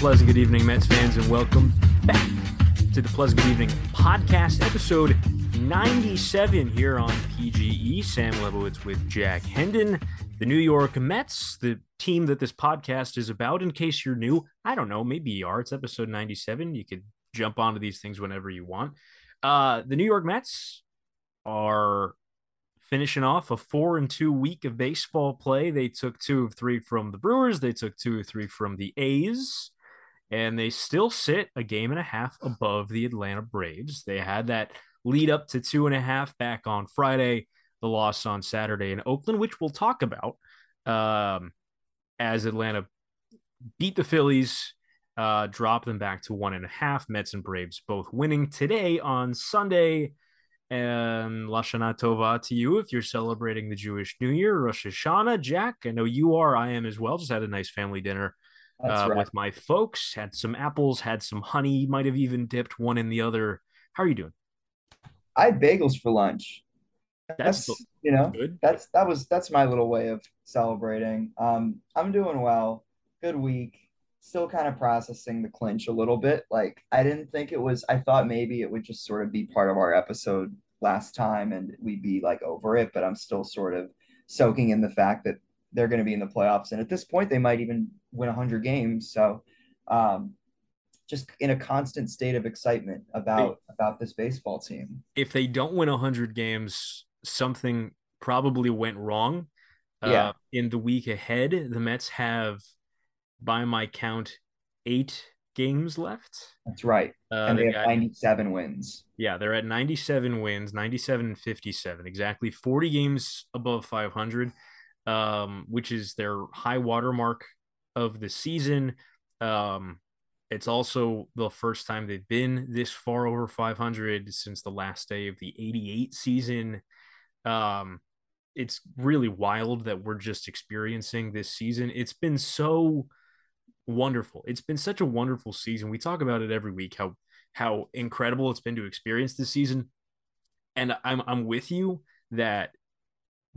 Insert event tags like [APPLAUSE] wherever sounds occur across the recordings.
pleasant good evening, Mets fans, and welcome back to the Pleasant Good Evening podcast, episode 97 here on PGE. Sam Lebowitz with Jack Hendon. The New York Mets, the team that this podcast is about. In case you're new, I don't know, maybe you are. It's episode 97. You could jump onto these things whenever you want. Uh, the New York Mets are finishing off a four and two week of baseball play. They took two of three from the Brewers, they took two of three from the A's, and they still sit a game and a half above the Atlanta Braves. They had that lead up to two and a half back on Friday the loss on Saturday in Oakland, which we'll talk about um, as Atlanta beat the Phillies, uh, dropped them back to one and a half. Mets and Braves both winning today on Sunday. And Lashana Tova to you if you're celebrating the Jewish New Year, Rosh Hashanah. Jack, I know you are. I am as well. Just had a nice family dinner uh, right. with my folks. Had some apples, had some honey. Might have even dipped one in the other. How are you doing? I had bagels for lunch that's, that's you know good. that's that was that's my little way of celebrating um i'm doing well good week still kind of processing the clinch a little bit like i didn't think it was i thought maybe it would just sort of be part of our episode last time and we'd be like over it but i'm still sort of soaking in the fact that they're going to be in the playoffs and at this point they might even win 100 games so um just in a constant state of excitement about about this baseball team if they don't win 100 games something probably went wrong. Uh, yeah. in the week ahead, the Mets have, by my count, eight games left. That's right. Uh, and they, they have got, 97 wins. Yeah, they're at 97 wins, 97 and 57, exactly 40 games above 500, um, which is their high watermark of the season. Um, it's also the first time they've been this far over 500 since the last day of the 88 season. Um, it's really wild that we're just experiencing this season. It's been so wonderful. It's been such a wonderful season. We talk about it every week how how incredible it's been to experience this season. And I'm I'm with you that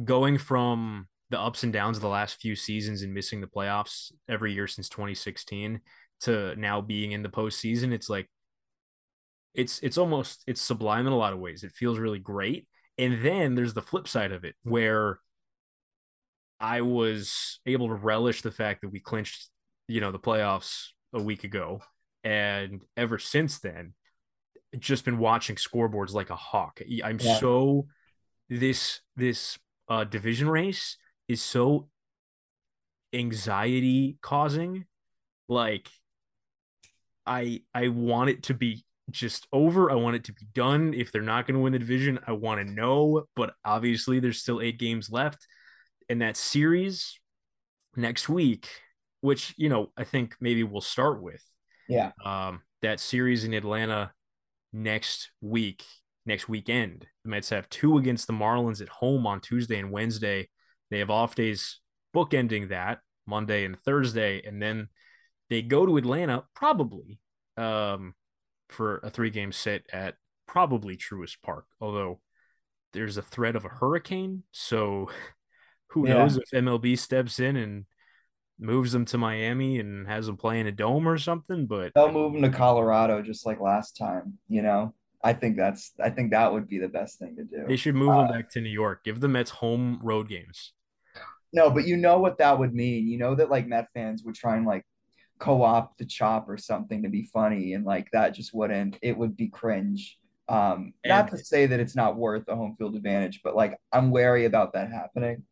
going from the ups and downs of the last few seasons and missing the playoffs every year since 2016 to now being in the postseason, it's like it's it's almost it's sublime in a lot of ways. It feels really great. And then there's the flip side of it where I was able to relish the fact that we clinched, you know, the playoffs a week ago. And ever since then, just been watching scoreboards like a hawk. I'm yeah. so this this uh division race is so anxiety causing. Like I I want it to be just over. I want it to be done. If they're not going to win the division, I want to know. But obviously, there's still eight games left. And that series next week, which, you know, I think maybe we'll start with. Yeah. Um, that series in Atlanta next week, next weekend. The Mets have two against the Marlins at home on Tuesday and Wednesday. They have off days bookending that Monday and Thursday. And then they go to Atlanta probably um, for a three game set at probably Truist Park, although there's a threat of a hurricane. So [LAUGHS] who yeah. knows if MLB steps in and moves them to Miami and has them play in a dome or something. But they'll move them to Colorado just like last time, you know. I think that's I think that would be the best thing to do. They should move uh, them back to New York. Give the Mets home road games. No, but you know what that would mean. You know that like Met fans would try and like co-opt the chop or something to be funny and like that just wouldn't it would be cringe. Um and, not to say that it's not worth a home field advantage but like i'm wary about that happening.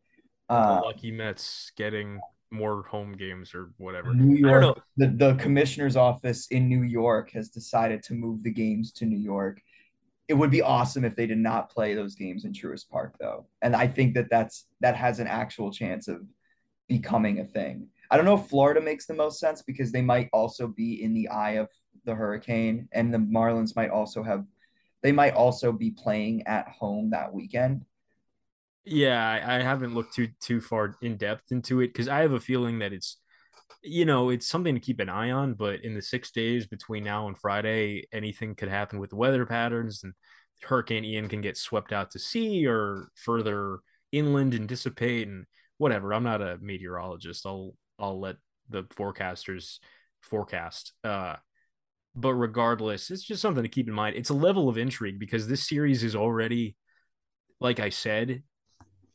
Uh, lucky mets getting more home games or whatever. New york the, the commissioner's office in new york has decided to move the games to new york it would be awesome if they did not play those games in Truist Park though. And I think that that's that has an actual chance of becoming a thing. I don't know if Florida makes the most sense because they might also be in the eye of the hurricane, and the Marlins might also have, they might also be playing at home that weekend. Yeah, I haven't looked too too far in depth into it because I have a feeling that it's, you know, it's something to keep an eye on. But in the six days between now and Friday, anything could happen with the weather patterns, and Hurricane Ian can get swept out to sea or further inland and dissipate and whatever. I'm not a meteorologist. I'll I'll let the forecasters forecast. Uh, but regardless, it's just something to keep in mind. It's a level of intrigue because this series is already, like I said,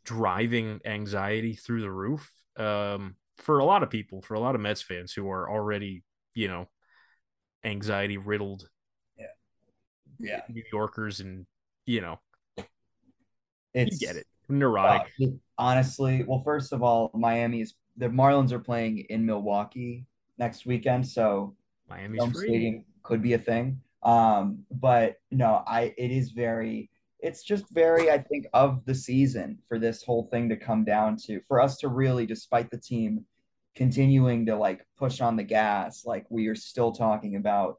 driving anxiety through the roof um, for a lot of people, for a lot of Mets fans who are already, you know, anxiety riddled. Yeah. Yeah. New Yorkers and, you know, it's, you get it. Neurotic. Uh, honestly, well, first of all, Miami is the Marlins are playing in Milwaukee next weekend, so Miami's free. could be a thing. Um, but no, I it is very it's just very, I think, of the season for this whole thing to come down to for us to really, despite the team continuing to like push on the gas, like we are still talking about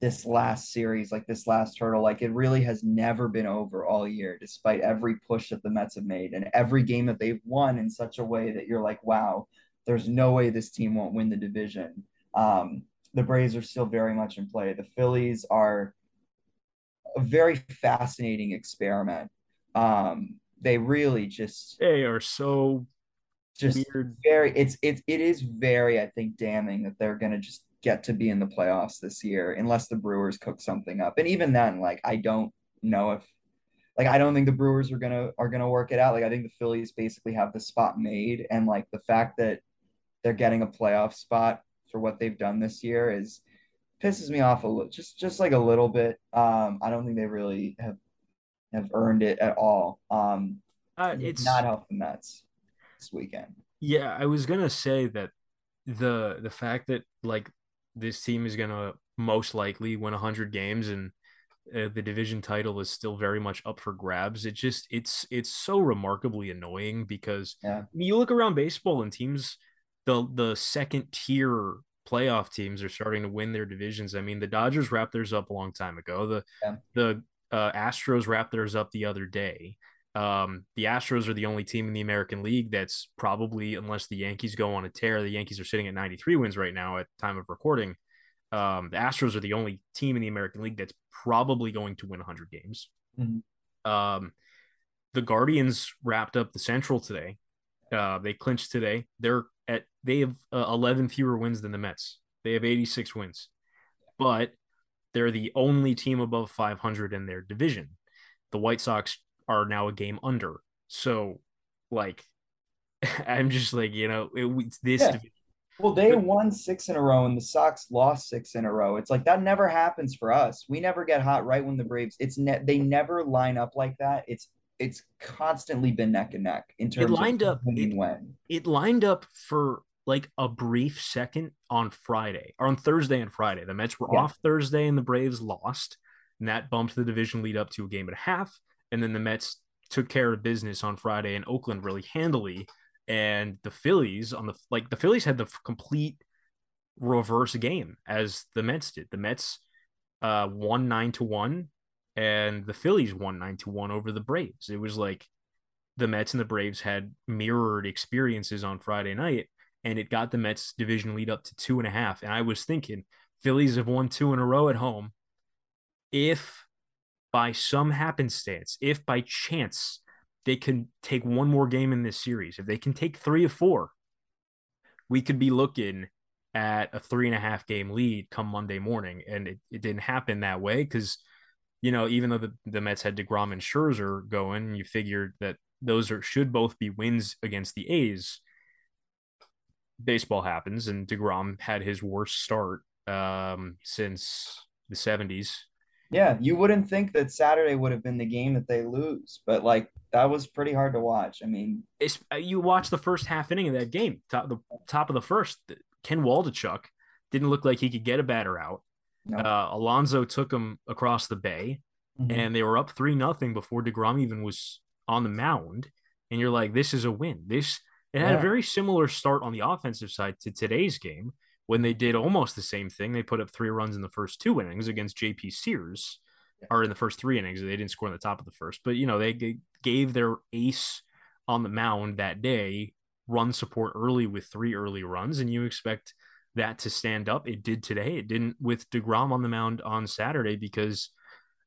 this last series, like this last hurdle, like it really has never been over all year, despite every push that the Mets have made and every game that they've won in such a way that you're like, wow, there's no way this team won't win the division. Um, the Braves are still very much in play. The Phillies are a very fascinating experiment. Um, they really just they are so just weird. very it's it's it is very I think damning that they're gonna just get to be in the playoffs this year unless the Brewers cook something up. And even then, like I don't know if like I don't think the Brewers are gonna are gonna work it out. Like I think the Phillies basically have the spot made, and like the fact that they're getting a playoff spot for what they've done this year is pisses me off a little, just just like a little bit. Um, I don't think they really have have earned it at all. Um, uh, it's not helping the Mets this weekend. Yeah, I was gonna say that the the fact that like this team is gonna most likely win 100 games and uh, the division title is still very much up for grabs. It just it's it's so remarkably annoying because yeah. you look around baseball and teams the the second tier playoff teams are starting to win their divisions. I mean, the Dodgers wrapped theirs up a long time ago. The yeah. the uh, Astros wrapped theirs up the other day. Um, the Astros are the only team in the American League that's probably, unless the Yankees go on a tear, the Yankees are sitting at 93 wins right now at time of recording. Um, the Astros are the only team in the American League that's probably going to win 100 games. Mm-hmm. Um, the Guardians wrapped up the Central today. Uh, they clinched today. They're at they have uh, 11 fewer wins than the Mets. They have 86 wins, but they're the only team above 500 in their division. The White Sox are now a game under. So, like, [LAUGHS] I'm just like, you know, it, it's this. Yeah. Well, they but, won six in a row, and the Sox lost six in a row. It's like that never happens for us. We never get hot right when the Braves. It's ne- they never line up like that. It's it's constantly been neck and neck in terms it lined of up it, when. It lined up for like a brief second on Friday or on Thursday and Friday. The Mets were yeah. off Thursday and the Braves lost, and that bumped the division lead up to a game and a half. And then the Mets took care of business on Friday in Oakland really handily. And the Phillies on the like the Phillies had the complete reverse game as the Mets did. The Mets uh won nine to one and the Phillies won nine to one over the Braves. It was like the Mets and the Braves had mirrored experiences on Friday night, and it got the Mets division lead up to two and a half. And I was thinking, Phillies have won two in a row at home. If by some happenstance, if by chance they can take one more game in this series, if they can take three or four, we could be looking at a three and a half game lead come Monday morning. And it, it didn't happen that way because you know, even though the, the Mets had DeGrom and Scherzer going, you figured that those are should both be wins against the A's. Baseball happens, and DeGrom had his worst start um, since the 70s. Yeah, you wouldn't think that Saturday would have been the game that they lose, but like that was pretty hard to watch. I mean, it's, uh, you watch the first half inning of that game, top the top of the first. Ken Waldichuk didn't look like he could get a batter out. Uh, Alonso took them across the bay, mm-hmm. and they were up three nothing before Degrom even was on the mound. And you're like, this is a win. This it had yeah. a very similar start on the offensive side to today's game when they did almost the same thing. They put up three runs in the first two innings against JP Sears, yeah. or in the first three innings. They didn't score in the top of the first, but you know they gave their ace on the mound that day run support early with three early runs, and you expect that to stand up. It did today. It didn't with DeGrom on the mound on Saturday because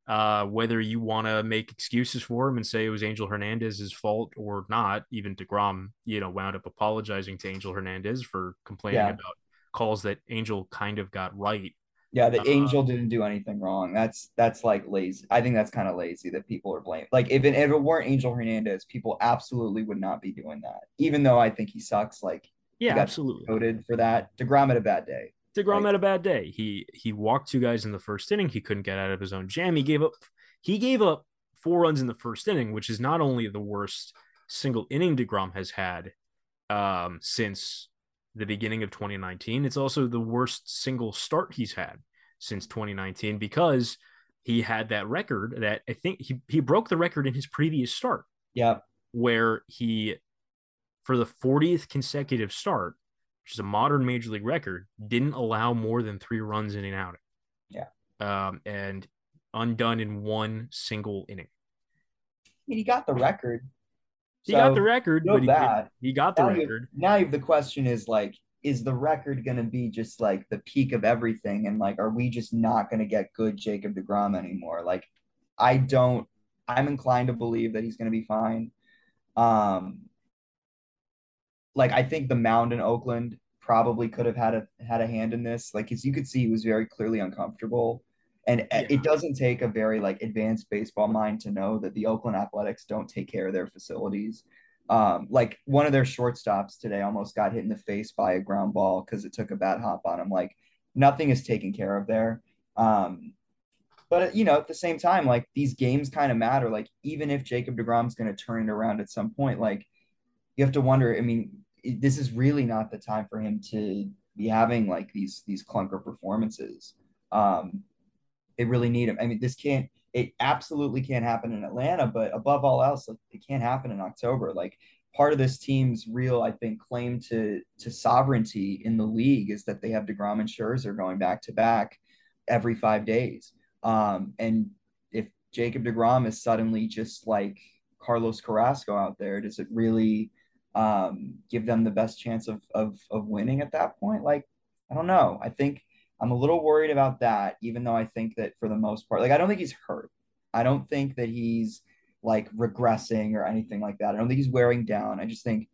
uh, whether you want to make excuses for him and say it was Angel Hernandez's fault or not, even DeGrom, you know, wound up apologizing to Angel Hernandez for complaining yeah. about calls that Angel kind of got right. Yeah, the uh, Angel didn't do anything wrong. That's that's like lazy. I think that's kind of lazy that people are blaming. Like if it, if it weren't Angel Hernandez, people absolutely would not be doing that. Even though I think he sucks. Like yeah, absolutely voted for that. Degrom had a bad day. Degrom like, had a bad day. He he walked two guys in the first inning. He couldn't get out of his own jam. He gave up. He gave up four runs in the first inning, which is not only the worst single inning Degrom has had um, since the beginning of 2019. It's also the worst single start he's had since 2019 because he had that record that I think he, he broke the record in his previous start. Yeah. Where he, for the 40th consecutive start, which is a modern major league record, didn't allow more than three runs in an outing. Yeah. Um, and undone in one single inning. I mean, he got the record. He so got the record, but he, that. he got the now record. You, now the question is like, is the record going to be just like the peak of everything? And like, are we just not going to get good Jacob DeGrom anymore? Like, I don't, I'm inclined to believe that he's going to be fine. Um, like I think the mound in Oakland probably could have had a had a hand in this. Like as you could see, he was very clearly uncomfortable. And yeah. it doesn't take a very like advanced baseball mind to know that the Oakland Athletics don't take care of their facilities. Um, like one of their shortstops today almost got hit in the face by a ground ball because it took a bad hop on him. Like nothing is taken care of there. Um, but you know, at the same time, like these games kind of matter. Like even if Jacob Degrom's going to turn it around at some point, like you have to wonder. I mean, this is really not the time for him to be having like these these clunker performances. Um, they really need him. I mean, this can't. It absolutely can't happen in Atlanta, but above all else, like, it can't happen in October. Like part of this team's real, I think, claim to to sovereignty in the league is that they have Degrom and Scherzer going back to back every five days. Um, and if Jacob Degrom is suddenly just like Carlos Carrasco out there, does it really? Um, give them the best chance of, of of winning at that point? Like, I don't know. I think I'm a little worried about that, even though I think that for the most part, like I don't think he's hurt. I don't think that he's like regressing or anything like that. I don't think he's wearing down. I just think,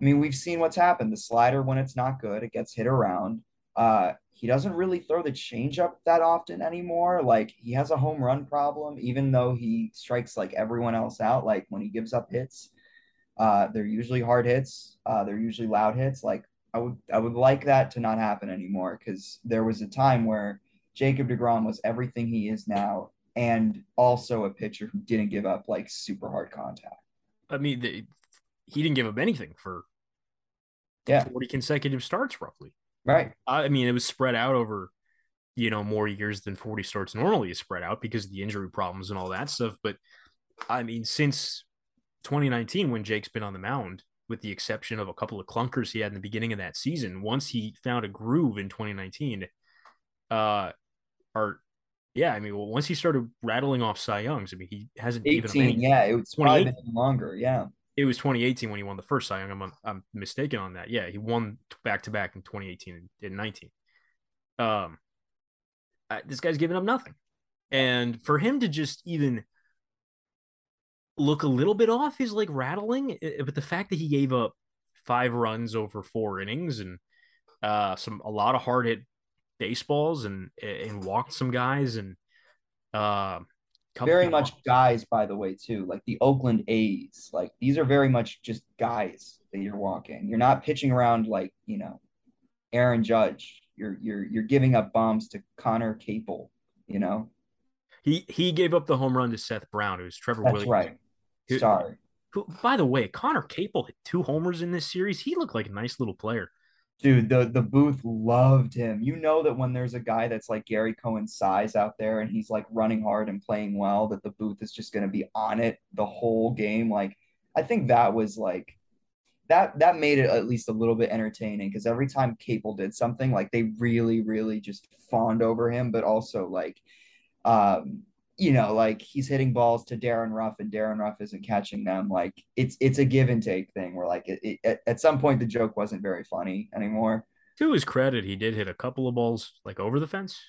I mean, we've seen what's happened. The slider, when it's not good, it gets hit around. Uh, he doesn't really throw the changeup that often anymore. Like he has a home run problem, even though he strikes like everyone else out. Like when he gives up hits, uh, they're usually hard hits. Uh, they're usually loud hits. Like I would, I would like that to not happen anymore because there was a time where Jacob Degrom was everything he is now, and also a pitcher who didn't give up like super hard contact. I mean, the, he didn't give up anything for yeah forty consecutive starts, roughly. Right. I mean, it was spread out over you know more years than 40 starts normally is spread out because of the injury problems and all that stuff but i mean since 2019 when Jake's been on the mound, with the exception of a couple of clunkers he had in the beginning of that season. Once he found a groove in 2019, uh, or yeah, I mean, well, once he started rattling off Cy Youngs, I mean, he hasn't 18, even yeah, it was probably been longer, yeah. It was 2018 when he won the first Cy Young. I'm, I'm mistaken on that. Yeah, he won back to back in 2018 and 19. Um, I, this guy's giving up nothing, and for him to just even look a little bit off is like rattling, but the fact that he gave up five runs over four innings and uh, some a lot of hard hit baseballs and and walked some guys and uh, very much off. guys by the way too like the Oakland A's like these are very much just guys that you're walking you're not pitching around like you know Aaron Judge you're you're you're giving up bombs to Conner Capel you know he he gave up the home run to Seth Brown, who's Trevor That's Williams. right. Sorry. Who, by the way, Conner Capel hit two homers in this series. He looked like a nice little player. Dude, the the booth loved him. You know that when there's a guy that's like Gary Cohen size out there and he's like running hard and playing well, that the booth is just going to be on it the whole game. Like, I think that was like that that made it at least a little bit entertaining because every time Capel did something, like they really, really just fawned over him, but also like um you know, like he's hitting balls to Darin Ruf and Darin Ruf isn't catching them. Like it's it's a give and take thing where like it, it, at some point the joke wasn't very funny anymore. To his credit, he did hit a couple of balls like over the fence.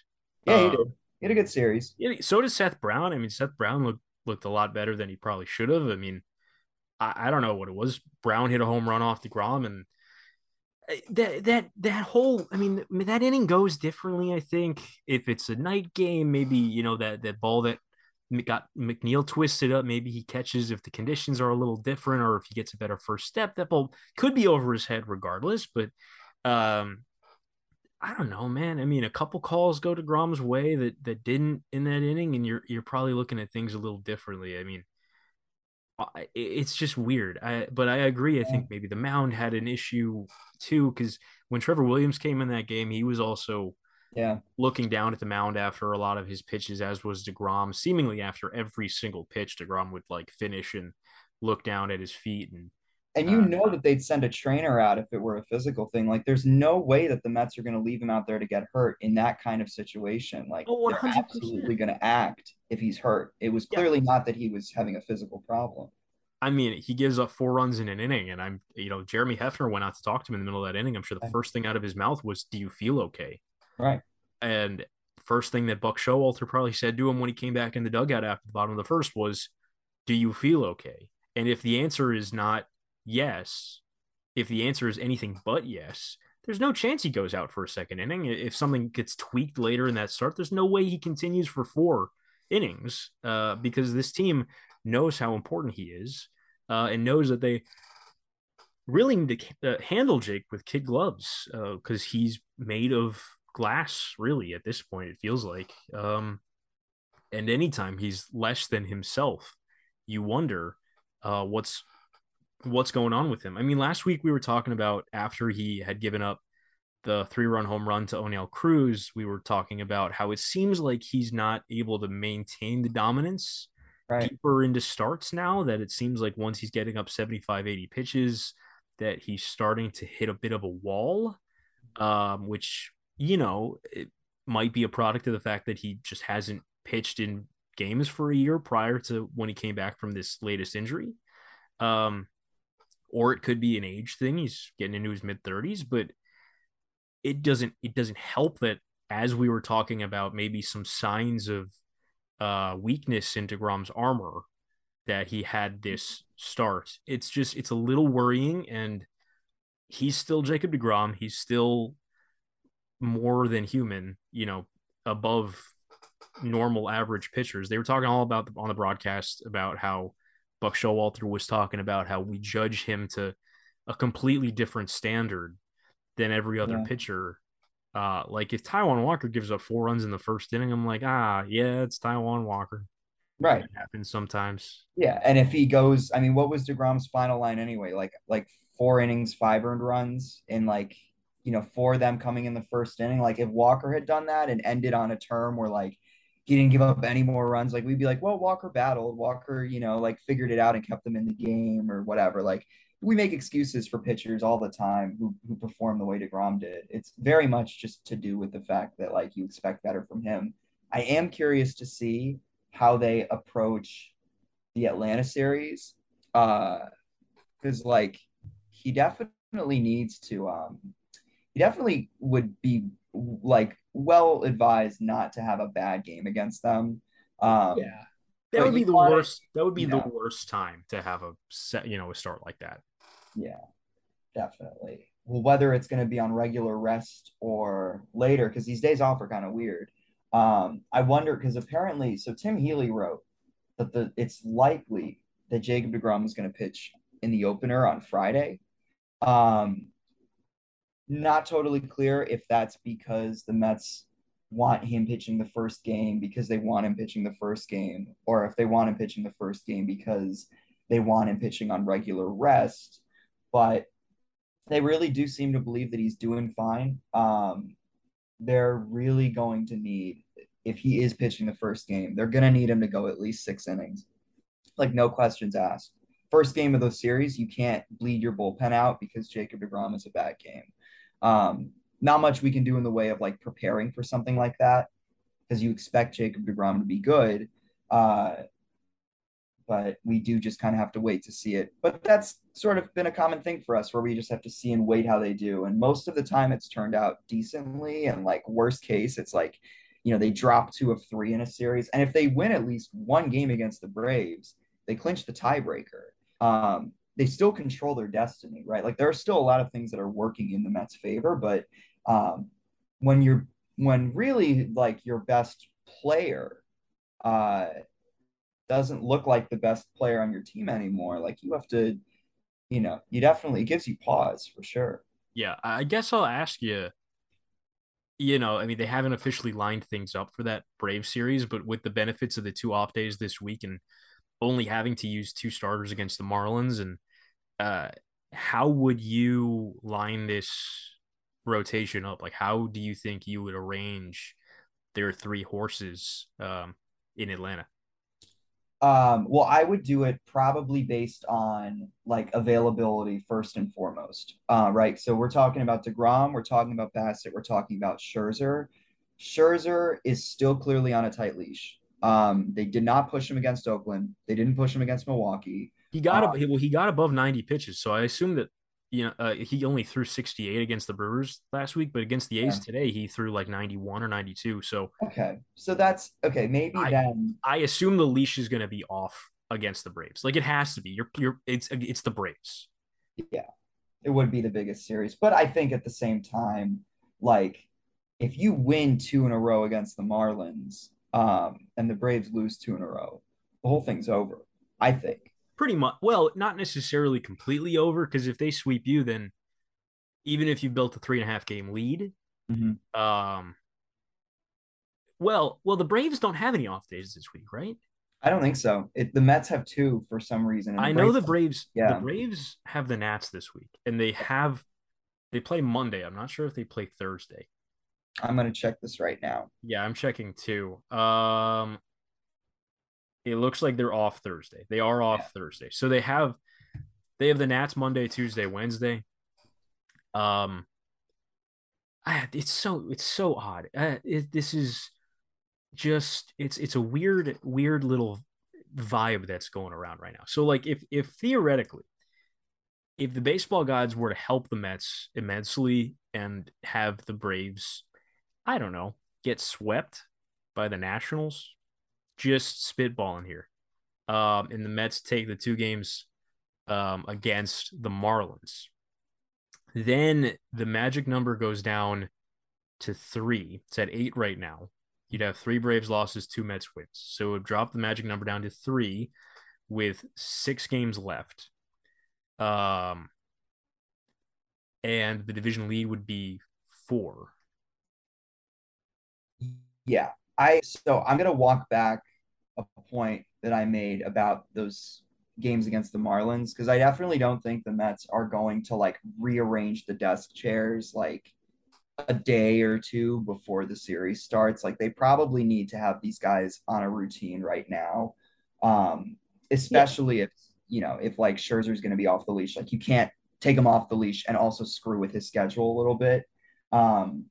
Yeah, he uh, did. He had a good series. Yeah, so did Seth Brown. I mean, Seth Brown looked looked a lot better than he probably should have. I mean, I, I don't know what it was. Brown hit a home run off the Grom, and that that that whole I mean that inning goes differently. I think if it's a night game, maybe you know that that ball that got McNeil twisted up, maybe he catches if the conditions are a little different or if he gets a better first step. That ball could be over his head regardless, but um, I don't know, man. I mean, a couple calls go deGrom's way that that didn't in that inning, and you're you're probably looking at things a little differently. I mean, it's just weird. I but I agree. I think maybe the mound had an issue too because when Trevor Williams came in that game, he was also yeah looking down at the mound after a lot of his pitches, as was deGrom. Seemingly after every single pitch, deGrom would like finish and look down at his feet and. And you uh, know that they'd send a trainer out if it were a physical thing. Like, there's no way that the Mets are going to leave him out there to get hurt in that kind of situation. Like, oh, they're absolutely going to act if he's hurt. It was clearly yeah. not that he was having a physical problem. I mean, he gives up four runs in an inning, and I'm, you know, Jeremy Hefner went out to talk to him in the middle of that inning. I'm sure the first thing out of his mouth was, "Do you feel okay?" Right. And first thing that Buck Showalter probably said to him when he came back in the dugout after the bottom of the first was, "Do you feel okay?" And if the answer is not yes, if the answer is anything but yes, there's no chance he goes out for a second inning. If something gets tweaked later in that start, there's no way he continues for four innings uh, because this team knows how important he is uh, and knows that they really need to uh, handle Jake with kid gloves because uh, he's made of glass, really, at this point, it feels like. Um, and anytime he's less than himself, you wonder uh, what's what's going on with him. I mean, last week we were talking about after he had given up the three run home run to Oneil Cruz, we were talking about how it seems like he's not able to maintain the dominance right. deeper into starts now that it seems like once he's getting up 75 80 pitches that he's starting to hit a bit of a wall um, which you know it might be a product of the fact that he just hasn't pitched in games for a year prior to when he came back from this latest injury um, or it could be an age thing he's getting into his mid 30s but it doesn't it doesn't help that as we were talking about maybe some signs of uh, weakness in DeGrom's armor that he had this start. It's just it's a little worrying, and he's still Jacob DeGrom. He's still more than human, you know, above normal average pitchers. They were talking all about on the broadcast about how Buck Showalter was talking about how we judge him to a completely different standard than every other yeah. pitcher uh, like if Taijuan Walker gives up four runs in the first inning, I'm like, ah, yeah, it's Taijuan Walker. Right. It happens sometimes. Yeah. And if he goes, I mean, what was DeGrom's final line anyway? Like, like four innings, five earned runs, and like, you know, four of them coming in the first inning. Like, if Walker had done that and ended on a term where like he didn't give up any more runs, like we'd be like, well, Walker battled. Walker, you know, like figured it out and kept them in the game or whatever. Like, we make excuses for pitchers all the time who, who perform the way DeGrom did. It's very much just to do with the fact that like you expect better from him. I am curious to see how they approach the Atlanta series. Uh because like he definitely needs to um he definitely would be like well advised not to have a bad game against them. Um yeah. That would be the worst. That would be the know, worst time to have a set, you know, a start like that. Yeah, definitely. Well, whether it's going to be on regular rest or later, because these days off are kind of weird. Um, I wonder because apparently, so Tim Healey wrote that the it's likely that Jacob Degrom is going to pitch in the opener on Friday. Um, not totally clear if that's because the Mets want him pitching the first game because they want him pitching the first game, or if they want him pitching the first game because they want him pitching on regular rest but they really do seem to believe that he's doing fine. Um, they're really going to need, if he is pitching the first game, they're going to need him to go at least six innings. Like, no questions asked. First game of the series, you can't bleed your bullpen out because Jacob DeGrom is a bad game. Um, not much we can do in the way of like preparing for something like that because you expect Jacob DeGrom to be good. Uh, but we do just kind of have to wait to see it. But that's sort of been a common thing for us where we just have to see and wait how they do. And most of the time it's turned out decently. And like worst case, it's like, you know, they drop two of three in a series. And if they win at least one game against the Braves, they clinch the tiebreaker. Um, they still control their destiny, right? Like there are still a lot of things that are working in the Mets' favor, but um, when you're when really like your best player uh, doesn't look like the best player on your team anymore, like you have to, you know, you definitely it gives you pause for sure. Yeah, I guess I'll ask you. You know, I mean, they haven't officially lined things up for that Brave series, but with the benefits of the two off days this week and only having to use two starters against the Marlins and uh, how would you line this rotation up? Like, how do you think you would arrange their three horses um, in Atlanta? Um, well, I would do it probably based on like availability first and foremost. Uh, right. So we're talking about DeGrom, we're talking about Bassitt, we're talking about Scherzer. Scherzer is still clearly on a tight leash. Um, they did not push him against Oakland. They didn't push him against Milwaukee. He got uh, well. He got above ninety pitches, so I assume that you know uh, he only threw sixty eight against the Brewers last week, but against the A's yeah. today he threw like ninety one or ninety two. So okay, so that's okay. Maybe I, then I assume the leash is going to be off against the Braves. Like it has to be. You're you're it's it's the Braves. Yeah, it would be the biggest series, but I think at the same time, like if you win two in a row against the Marlins, um, and the Braves lose two in a row, the whole thing's over. I think pretty much well not necessarily completely over because if they sweep you then even if you built a three and a half game lead mm-hmm. um well well the braves don't have any off days this week right? I don't think so. It, the mets have two for some reason i know the braves yeah the braves have the nats this week and they have they play monday. I'm not sure if they play thursday. I'm going to check this right now. Yeah i'm checking too. Um it looks like they're off Thursday. They are off yeah. Thursday. So they have they have the Nats Monday, Tuesday, Wednesday. Um I, it's so it's so odd. Uh, it, this is just it's it's a weird weird little vibe that's going around right now. So like if if theoretically if the baseball gods were to help the Mets immensely and have the Braves I don't know, get swept by the Nationals just spitballing here. Um, and the Mets take the two games um, against the Marlins. Then the magic number goes down to three. It's at eight right now. You'd have three Braves losses, two Mets wins. So it would drop the magic number down to three with six games left. Um, and the division lead would be four. Yeah. I so I'm gonna walk back a point that I made about those games against the Marlins because I definitely don't think the Mets are going to like rearrange the desk chairs like a day or two before the series starts. Like they probably need to have these guys on a routine right now. Um, especially yeah. if you know if like Scherzer's going to be off the leash. Like you can't take him off the leash and also screw with his schedule a little bit. Um,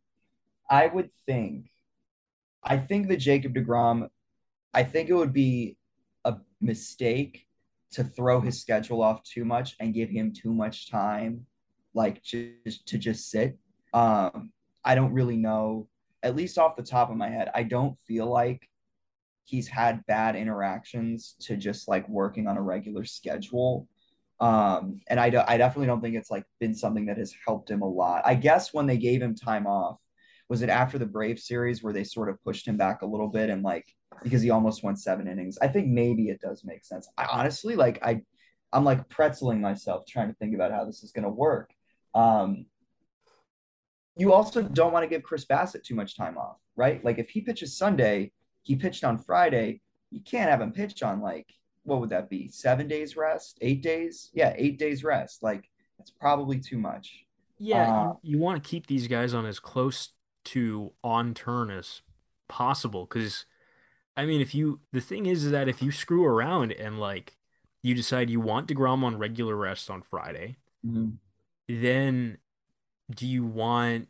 I would think I think that Jacob DeGrom, I think it would be a mistake to throw his schedule off too much and give him too much time, like just to just sit. Um, I don't really know, at least off the top of my head, I don't feel like he's had bad interactions to just like working on a regular schedule. Um, and I, I definitely don't think it's like been something that has helped him a lot. I guess when they gave him time off, was it after the Brave series where they sort of pushed him back a little bit and like because he almost went seven innings? I think maybe it does make sense. I honestly like I I'm like pretzeling myself trying to think about how this is going to work. Um, you also don't want to give Chris Bassitt too much time off, right? Like if he pitches Sunday, he pitched on Friday, you can't have him pitch on like what would that be? Seven days rest, eight days? Yeah, eight days rest. Like that's probably too much. Yeah, uh, you, you want to keep these guys on as close to on turn as possible because I mean if you the thing is, is that if you screw around and like you decide you want DeGrom on regular rest on Friday, mm-hmm. then do you want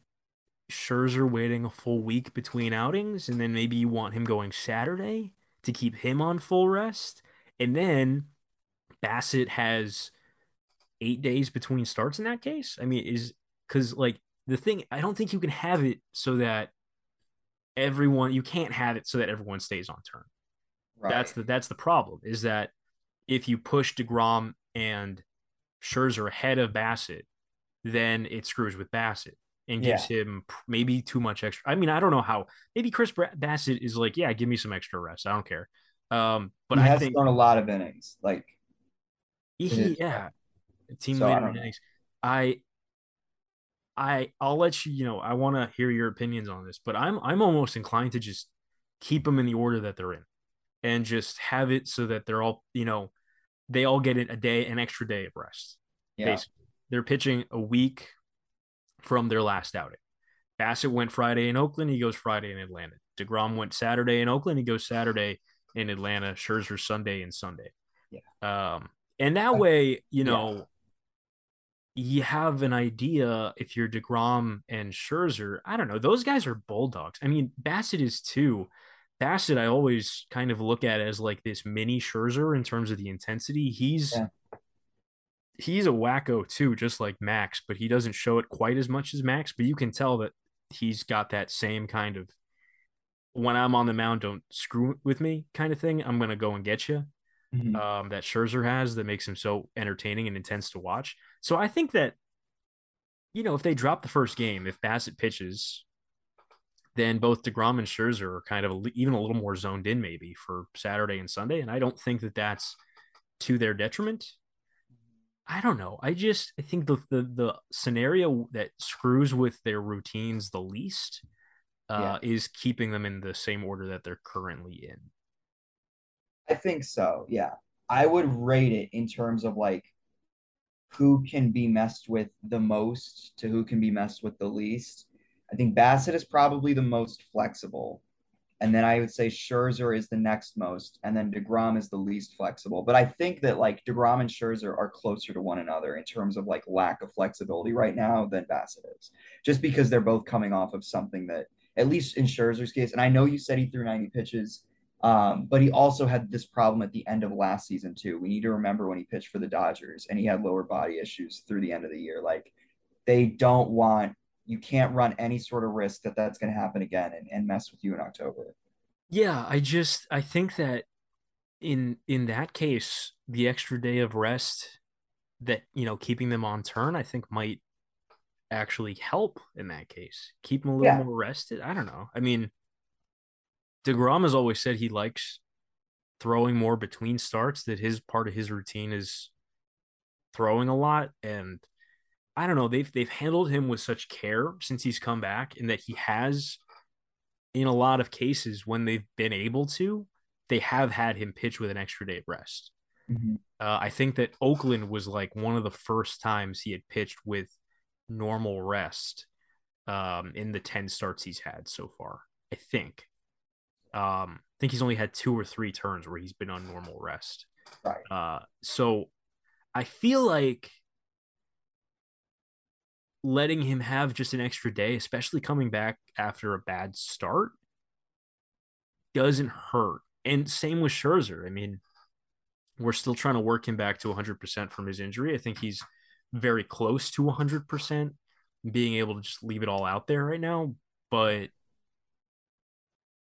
Scherzer waiting a full week between outings and then maybe you want him going Saturday to keep him on full rest? And then Bassitt has eight days between starts in that case? I mean, is because like the thing I don't think you can have it so that everyone you can't have it so that everyone stays on turn. Right. That's the that's the problem is that if you push DeGrom and Scherzer ahead of Bassitt, then it screws with Bassitt and gives yeah. him maybe too much extra. I mean, I don't know how. Maybe Chris Bassitt is like, yeah, give me some extra rest. I don't care. Um, but he I has think thrown a lot of innings. Like, he, yeah, team so leader innings. I, I, I'll let you. You know, I want to hear your opinions on this, but I'm I'm almost inclined to just keep them in the order that they're in, and just have it so that they're all you know, they all get it a day, an extra day of rest. Yeah. Basically, they're pitching a week from their last outing. Bassitt went Friday in Oakland. He goes Friday in Atlanta. DeGrom went Saturday in Oakland. He goes Saturday in Atlanta. Scherzer Sunday and Sunday. Yeah. Um, and that way, you know. You have an idea if you're DeGrom and Scherzer. I don't know. Those guys are bulldogs. I mean, Bassitt is too. Bassitt, I always kind of look at as like this mini Scherzer in terms of the intensity. He's yeah he's a wacko too, just like Max, but he doesn't show it quite as much as Max. But you can tell that he's got that same kind of when I'm on the mound, don't screw with me kind of thing. I'm gonna go and get you. Mm-hmm. Um, that Scherzer has that makes him so entertaining and intense to watch. So I think that you know if they drop the first game, if Bassitt pitches, then both Degrom and Scherzer are kind of a, even a little more zoned in maybe for Saturday and Sunday, and I don't think that that's to their detriment. I don't know. I just I think the the, the scenario that screws with their routines the least uh, yeah. is keeping them in the same order that they're currently in. I think so. Yeah, I would rate it in terms of like who can be messed with the most to who can be messed with the least. I think Bassitt is probably the most flexible and then I would say Scherzer is the next most, and then Degrom is the least flexible. But I think that like Degrom and Scherzer are closer to one another in terms of like lack of flexibility right now than Bassitt is, just because they're both coming off of something that, at least in Scherzer's case, and I know you said he threw 90 pitches, um, but he also had this problem at the end of last season too. We need to remember when he pitched for the Dodgers and he had lower body issues through the end of the year. Like they don't want you can't run any sort of risk that that's going to happen again and, and mess with you in October. Yeah, I just I think that in in that case, the extra day of rest that you know keeping them on turn, I think might actually help in that case. Keep them a little yeah. more rested. I don't know. I mean, Degrom has always said he likes throwing more between starts. That his part of his routine is throwing a lot, and I don't know. They've they've handled him with such care since he's come back, and that he has, in a lot of cases, when they've been able to, they have had him pitch with an extra day of rest. Mm-hmm. Uh, I think that Oakland was like one of the first times he had pitched with normal rest um, in the ten starts he's had so far. I think. Um, I think he's only had two or three turns where he's been on normal rest. Right. Uh, so I feel like letting him have just an extra day, especially coming back after a bad start, doesn't hurt. And same with Scherzer. I mean, we're still trying to work him back to 100% from his injury. I think he's very close to 100% being able to just leave it all out there right now. But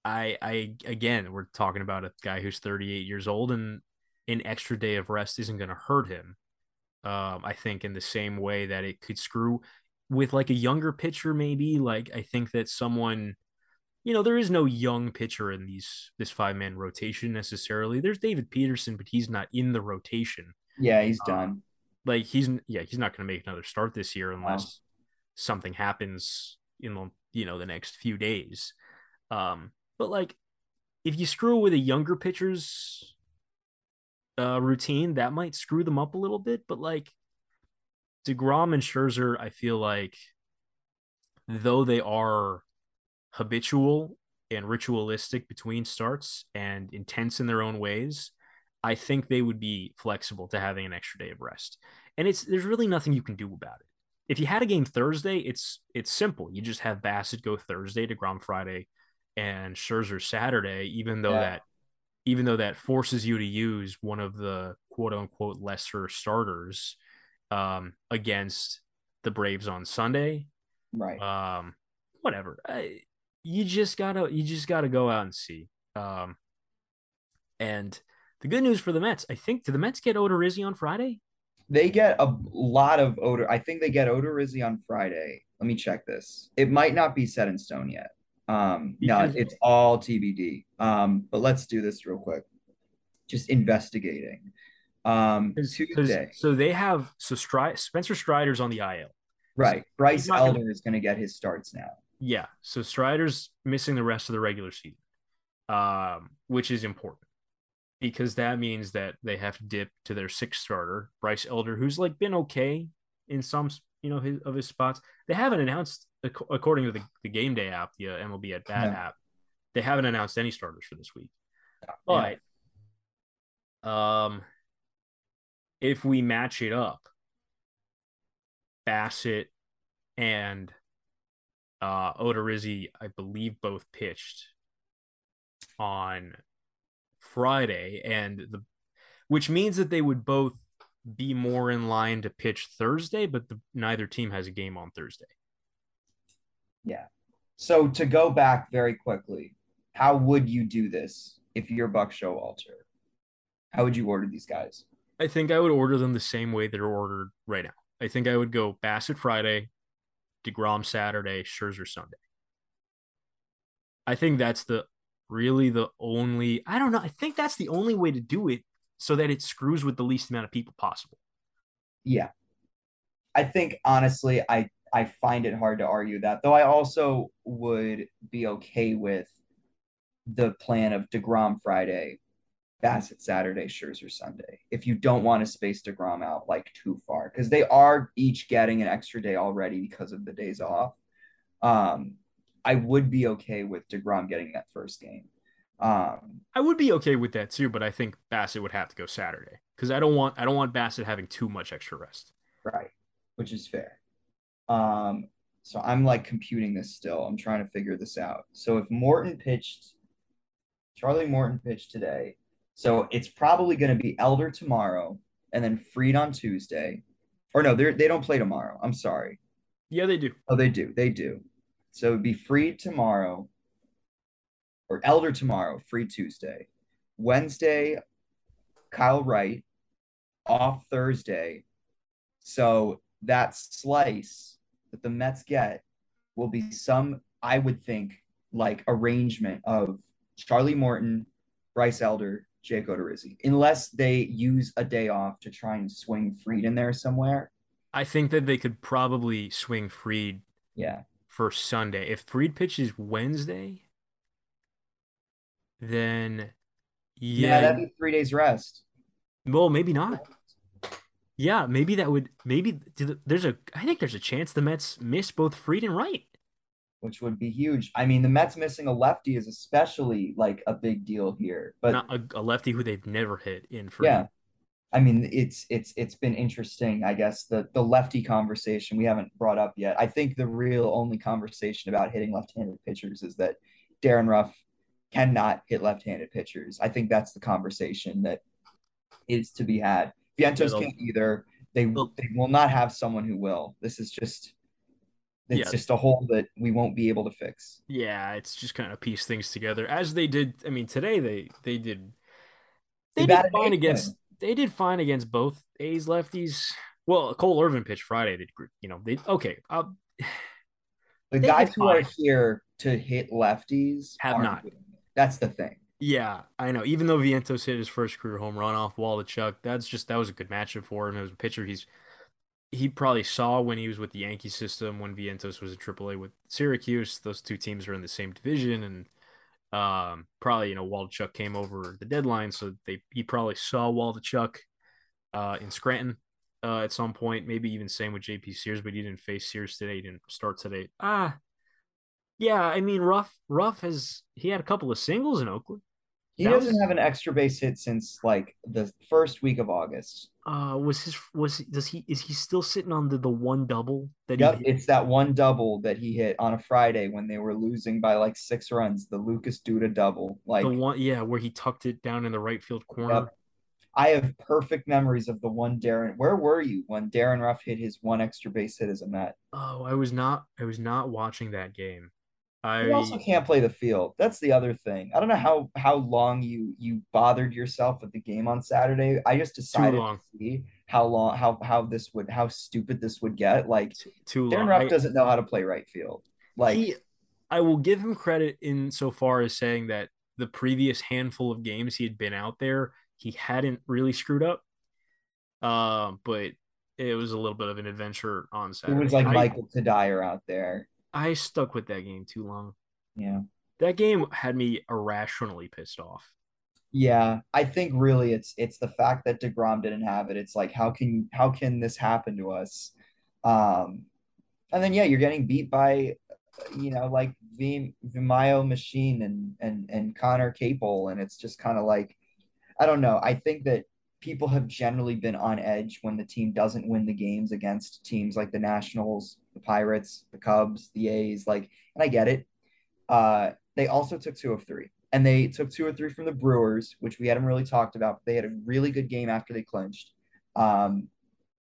I, I, again, we're talking about a guy who's 38 years old and an extra day of rest isn't going to hurt him. Um, I think in the same way that it could screw with like a younger pitcher, maybe like I think that someone, you know, there is no young pitcher in these this five man rotation necessarily. There's David Peterson, but he's not in the rotation. Yeah, he's um, done. Like he's yeah, he's not going to make another start this year unless something happens in the you know the next few days. Um, but like if you screw with a younger pitcher's uh, routine, that might screw them up a little bit. But like DeGrom and Scherzer, I feel like though they are habitual and ritualistic between starts and intense in their own ways, I think they would be flexible to having an extra day of rest. And it's there's really nothing you can do about it. If you had a game Thursday, it's it's simple. You just have Bassitt go Thursday to Friday and Scherzer Saturday, even though yeah. that even though that forces you to use one of the quote unquote lesser starters um, against the Braves on Sunday. Right. Um, whatever. I, you just gotta you just gotta go out and see. Um, and the good news for the Mets, I think, do the Mets get Odorizzi on Friday? They get a lot of odor. I think they get Odorizzi on Friday. Let me check this. It might not be set in stone yet. Um, no, it's all TBD. Um, but let's do this real quick. Just investigating. Um, Tuesday. So they have so Stri- Spencer Strider's on the IL. Right. So Bryce Elder gonna, is going to get his starts now. Yeah. So Strider's missing the rest of the regular season, um, which is important because that means that they have to dip to their sixth starter, Bryce Elder, who's like been okay in some you know his, of his spots. They haven't announced, according to the, the game day app, the uh, MLB at bat yeah. app, they haven't announced any starters for this week. But yeah. um, if we match it up, Bassitt and uh, Odorizzi, I believe, both pitched on Friday, and the which means that they would both be more in line to pitch Thursday, but the, neither team has a game on Thursday. Yeah. So to go back very quickly, how would you do this if you're Buck Showalter? How would you order these guys? I think I would order them the same way they're ordered right now. I think I would go Bassitt Friday, DeGrom Saturday, Scherzer Sunday. I think that's the really the only I don't know. I think that's the only way to do it so that it screws with the least amount of people possible. Yeah. I think honestly, I I find it hard to argue that. Though I also would be okay with the plan of DeGrom Friday, Bassitt Saturday, Scherzer Sunday. If you don't want to space DeGrom out like too far, because they are each getting an extra day already because of the days off. Um, I would be okay with DeGrom getting that first game. Um, I would be okay with that too, but I think Bassitt would have to go Saturday because I don't want I don't want Bassitt having too much extra rest. Right, which is fair. Um, so I'm like computing this still. I'm trying to figure this out. So if Morton pitched, Charlie Morton pitched today, so it's probably going to be Elder tomorrow, and then Fried on Tuesday. Or no, they they don't play tomorrow. I'm sorry. Yeah, they do. Oh, they do. They do. So it'd be Fried tomorrow, or Elder tomorrow, Fried Tuesday. Wednesday, Kyle Wright, off Thursday. So that slice that the Mets get will be some, I would think, like arrangement of Charlie Morton, Bryce Elder, Jake Odorizzi, unless they use a day off to try and swing Fried in there somewhere. I think that they could probably swing Fried. Yeah. For Sunday, if Fried pitches Wednesday, then yeah, yeah that'd be three days rest. Well, maybe not. Yeah, maybe that would maybe there's a I think there's a chance the Mets miss both Fried and Wright, which would be huge. I mean, the Mets missing a lefty is especially like a big deal here, but not a, a lefty who they've never hit in Fried. Yeah, I mean, it's it's it's been interesting. I guess the the lefty conversation we haven't brought up yet. I think the real only conversation about hitting left-handed pitchers is that Darin Ruf cannot hit left-handed pitchers. I think that's the conversation that is to be had. Vientos yeah, can't either. They they will not have someone who will. This is just it's yeah. just a hole that we won't be able to fix. Yeah, it's just kind of piece things together as they did. I mean, today they they did they, they did fine against they did fine against both A's lefties. Well, Cole Irvin pitched Friday. Did you know they okay? I'll, the guys who are here to hit lefties have not. That's the thing. Yeah, I know. Even though Vientos hit his first career home run off Waldichuk, that's just that was a good matchup for him. It was a pitcher he's he probably saw when he was with the Yankee system when Vientos was in AAA with Syracuse. Those two teams are in the same division, and um, probably you know Waldichuk came over the deadline, so they he probably saw Waldichuk uh, in Scranton uh, at some point. Maybe even same with JP Sears, but he didn't face Sears today. He didn't start today. Ah, yeah, I mean, Ruf Ruf has he had a couple of singles in Oakland. He that doesn't was, have an extra base hit since like the first week of August. Uh, was his was does he is he still sitting on the the one double that yep, it's that one double that he hit on a Friday when they were losing by like six runs. The Lucas Duda double, like the one, yeah, where he tucked it down in the right field corner. Yep. I have perfect memories of the one Darin. Where were you when Darin Ruf hit his one extra base hit as a Met? Oh, I was not. I was not watching that game. I you also can't play the field. That's the other thing. I don't know how how long you you bothered yourself with the game on Saturday. I just decided to see how long how how this would how stupid this would get. Like too long. Darin Ruf doesn't know how to play right field. Like he, I will give him credit in so far as saying that the previous handful of games he had been out there, he hadn't really screwed up. Uh, but it was a little bit of an adventure on Saturday. It was like I, Michael Cuddyer out there. I stuck with that game too long. Yeah. That game had me irrationally pissed off. Yeah, I think really it's it's the fact that DeGrom didn't have it. It's like how can how can this happen to us? Um and then yeah, you're getting beat by you know like v, Vimael Machín and and and Conner Capel and it's just kind of like I don't know. I think that people have generally been on edge when the team doesn't win the games against teams like the Nationals, the Pirates, the Cubs, the A's like and I get it. Uh they also took two of three and they took two or three from the Brewers, which we hadn't really talked about. But They had a really good game after they clinched. Um,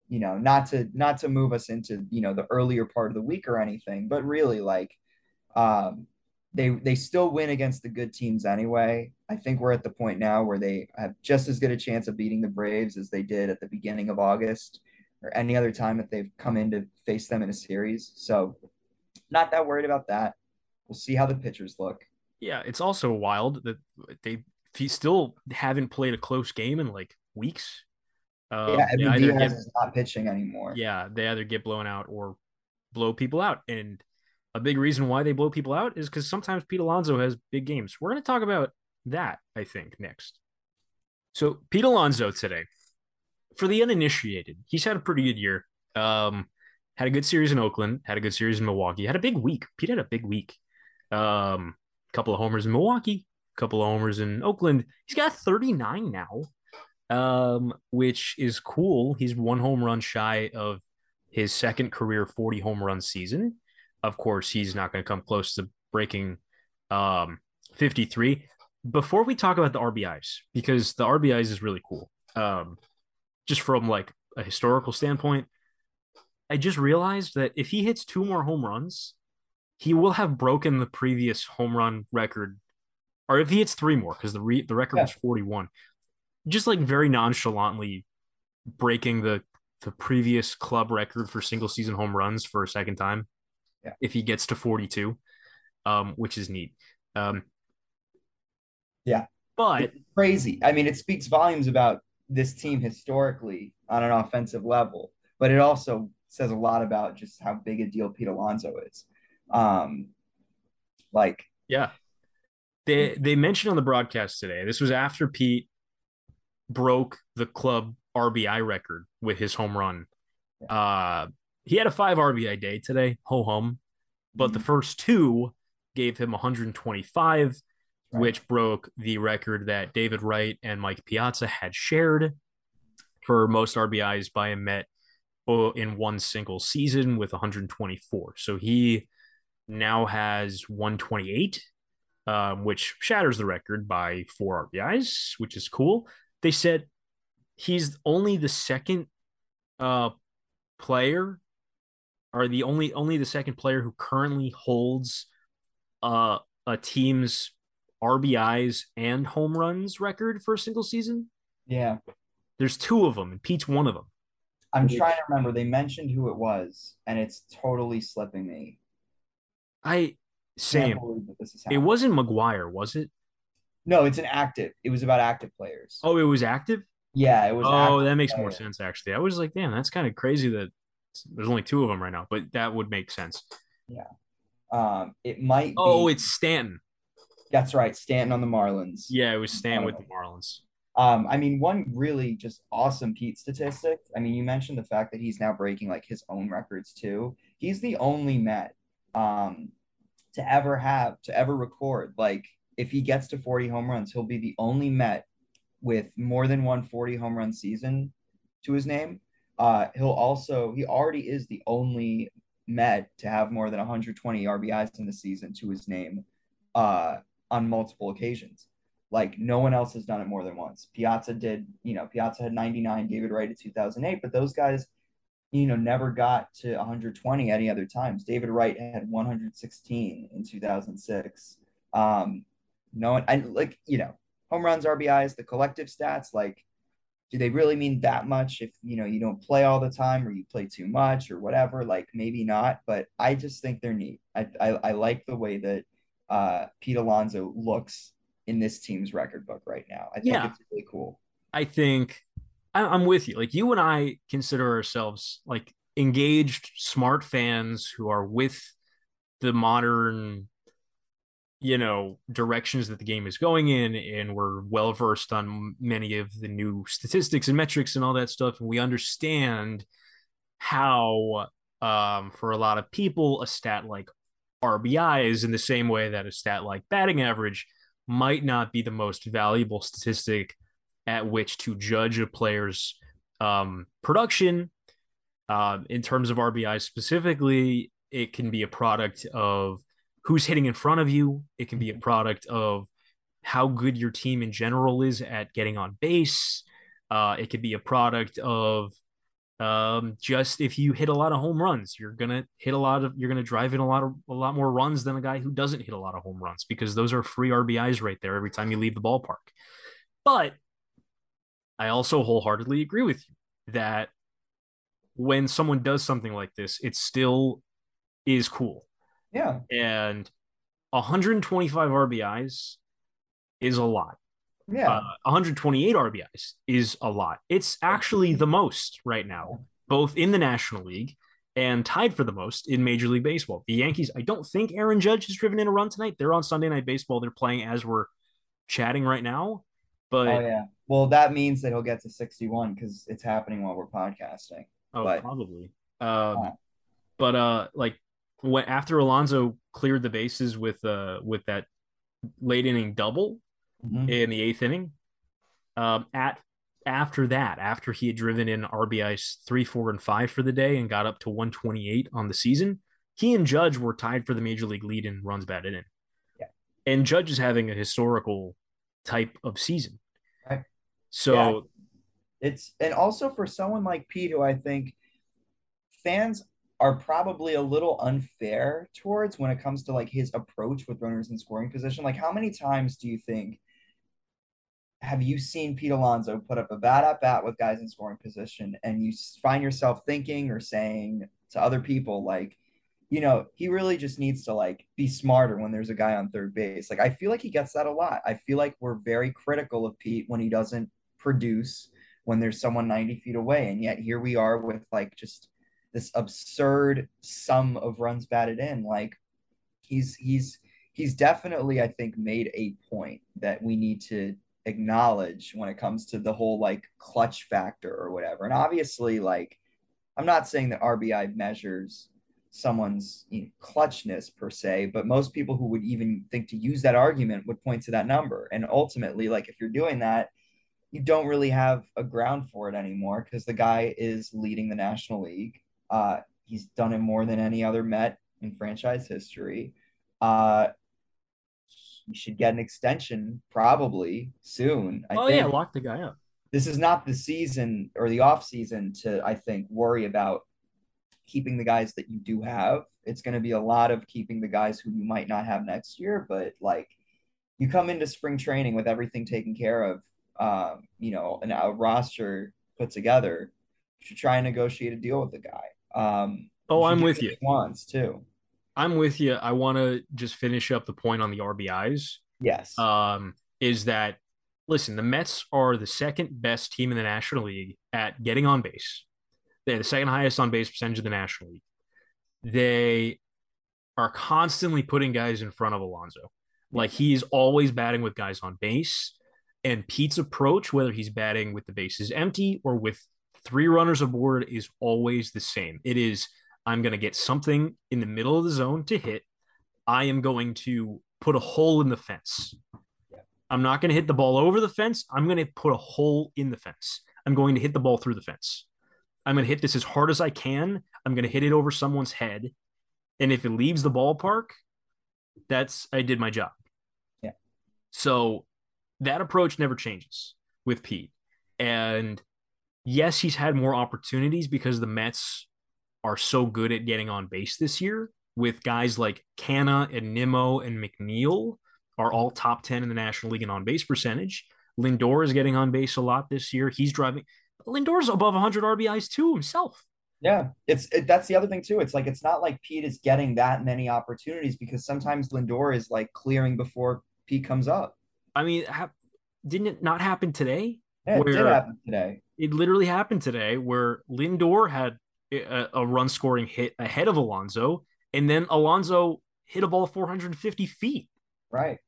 you know, not to not to move us into you know the earlier part of the week or anything, but really like um, they they still win against the good teams anyway. I think we're at the point now where they have just as good a chance of beating the Braves as they did at the beginning of August or any other time that they've come in to face them in a series. So not that worried about that. We'll see how the pitchers look. Yeah, it's also wild that they still haven't played a close game in like weeks. Uh, yeah, Edwin Diaz get, is not pitching anymore. Yeah, they either get blown out or blow people out. And a big reason why they blow people out is because sometimes Pete Alonso has big games. We're going to talk about that, I think, next. So, Pete Alonso today, for the uninitiated, he's had a pretty good year. Um, had a good series in Oakland, had a good series in Milwaukee, had a big week. Pete had a big week. Um, couple of homers in Milwaukee, a couple of homers in Oakland. He's got 39 now, um, which is cool. He's one home run shy of his second career 40 home run season. Of course, he's not going to come close to breaking um, 53. Before we talk about the RBIs, because the RBIs is really cool, um, just from like a historical standpoint, I just realized that if he hits two more home runs, he will have broken the previous home run record, or if he hits three more, because the re- the record yeah. was forty one, just like very nonchalantly breaking the the previous club record for single season home runs for a second time. Yeah. If he gets to forty two, um, which is neat. Um, yeah, but it's crazy. I mean, it speaks volumes about this team historically on an offensive level, but it also says a lot about just how big a deal Pete Alonso is. Um, like, yeah, they they mentioned on the broadcast today. This was after Pete broke the club RBI record with his home run. Uh, he had a five RBI day today, ho hum, but mm-hmm. the first two gave him 125, right. which broke the record that David Wright and Mike Piazza had shared for most RBIs by a Met in one single season with 124. So he now has 128, um, which shatters the record by four RBIs, which is cool. They said he's only the second uh, player, or the only only the second player who currently holds uh, a team's RBIs and home runs record for a single season. Yeah, there's two of them, and Pete's one of them. I'm trying to remember. They mentioned who it was, and it's totally slipping me. I same. It wasn't McGwire, was it? No, it's an active. It was about active players. Oh, it was active. Yeah, it was. Oh, that makes more sense. Actually, I was like, damn, that's kind of crazy that there's only two of them right now, but that would make sense. Yeah. Um, it might. Oh, be... it's Stanton. That's right, Stanton on the Marlins. Yeah, it was Stanton with the Marlins. Um, I mean, one really just awesome Pete statistic. I mean, you mentioned the fact that he's now breaking like his own records too. He's the only Met um, to ever have to ever record. Like if he gets to 40 home runs, he'll be the only Met with more than one 40 home run season to his name. Uh, he'll also he already is the only Met to have more than 120 RBIs in the season to his name uh, on multiple occasions. Like no one else has done it more than once. Piazza did, you know, Piazza had 99, David Wright at 2008, but those guys you know, never got to 120 any other times. David Wright had 116 in 2006. Um, no one, and like, you know, home runs, RBIs, the collective stats, like do they really mean that much if you know you don't play all the time or you play too much or whatever? Like maybe not but i just think they're neat. I i, I like the way that uh pete alonso looks in this team's record book right now. I think yeah. it's really cool. I think i'm with you. Like you and i consider ourselves like engaged smart fans who are with the modern you know directions that the game is going in and we're well versed on many of the new statistics and metrics and all that stuff and we understand how um, for a lot of people a stat like RBI is in the same way that a stat like batting average might not be the most valuable statistic at which to judge a player's um, production. Uh, in terms of RBI specifically it can be a product of who's hitting in front of you. It can be a mm-hmm. product of how good your team in general is at getting on base. Uh, it could be a product of um, just if you hit a lot of home runs, you're gonna hit a lot of you're gonna drive in a lot of a lot more runs than a guy who doesn't hit a lot of home runs because those are free RBIs right there every time you leave the ballpark. But I also wholeheartedly agree with you that when someone does something like this, it still is cool. Yeah. And 125 RBIs is a lot. Yeah. Uh, 128 RBIs is a lot. It's actually the most right now, both in the National League and tied for the most in Major League Baseball. The Yankees, I don't think Aaron Judge has driven in a run tonight. They're on Sunday Night Baseball. They're playing as we're chatting right now. But oh yeah, well that means that he'll get to 61 because it's happening while we're podcasting. Oh, but, probably. Um, but uh, like when after Alonso cleared the bases with uh with that late inning double mm-hmm. in the eighth inning, um, at after that, after he had driven in RBIs three, four, and five for the day and got up to 128 on the season, he and Judge were tied for the major league lead in runs batted in. Yeah. And Judge is having a historical type of season. Right. So yeah. it's and also for someone like Pete, who I think fans are probably a little unfair towards when it comes to like his approach with runners in scoring position. Like, how many times do you think have you seen Pete Alonso put up a bad at bat with guys in scoring position and you find yourself thinking or saying to other people, like, you know, he really just needs to like be smarter when there's a guy on third base. Like, I feel like he gets that a lot. I feel like we're very critical of Pete when he doesn't produce when there's someone 90 feet away. And yet here we are with like just this absurd sum of runs batted in. Like he's he's he's definitely I think made a point that we need to acknowledge when it comes to the whole like clutch factor or whatever. And obviously, like I'm not saying that RBI measures someone's you know, clutchness per se, but most people who would even think to use that argument would point to that number. And ultimately, like if you're doing that, you don't really have a ground for it anymore because the guy is leading the National League. Uh, he's done it more than any other Met in franchise history. Uh, he should get an extension probably soon. I oh think. yeah, lock the guy up. This is not the season or the off season to I think worry about keeping the guys that you do have. It's going to be a lot of keeping the guys who you might not have next year, but like you come into spring training with everything taken care of, um, you know, and a roster put together. You should try and negotiate a deal with the guy. Um, oh, I'm with you. Wants too. I'm with you. I want to just finish up the point on the RBIs. Yes. Um, is that listen? The Mets are the second best team in the National League at getting on base. They're the second highest on base percentage of the National League. They are constantly putting guys in front of Alonso. Like he's always batting with guys on base. And Pete's approach, whether he's batting with the bases empty or with three runners aboard is always the same. It is I'm going to get something in the middle of the zone to hit. I am going to put a hole in the fence. I'm not going to hit the ball over the fence. I'm going to put a hole in the fence. I'm going to hit the ball through the fence. I'm going to hit this as hard as I can. I'm going to hit it over someone's head. And if it leaves the ballpark, that's I did my job. Yeah. So that approach never changes with Pete. And yes, he's had more opportunities because the Mets are so good at getting on base this year with guys like Canha and Nimmo and McNeil are all top 10 in the National League in on base percentage. Lindor is getting on base a lot this year. He's driving. Lindor's above 100 RBIs too himself. Yeah, it's it, that's the other thing too. It's like it's not like Pete is getting that many opportunities because sometimes Lindor is like clearing before Pete comes up. I mean, ha- didn't it not happen today? Yeah, it did happen today. It literally happened today where Lindor had a, a run scoring hit ahead of Alonso, and then Alonso hit a ball 450 feet. Right.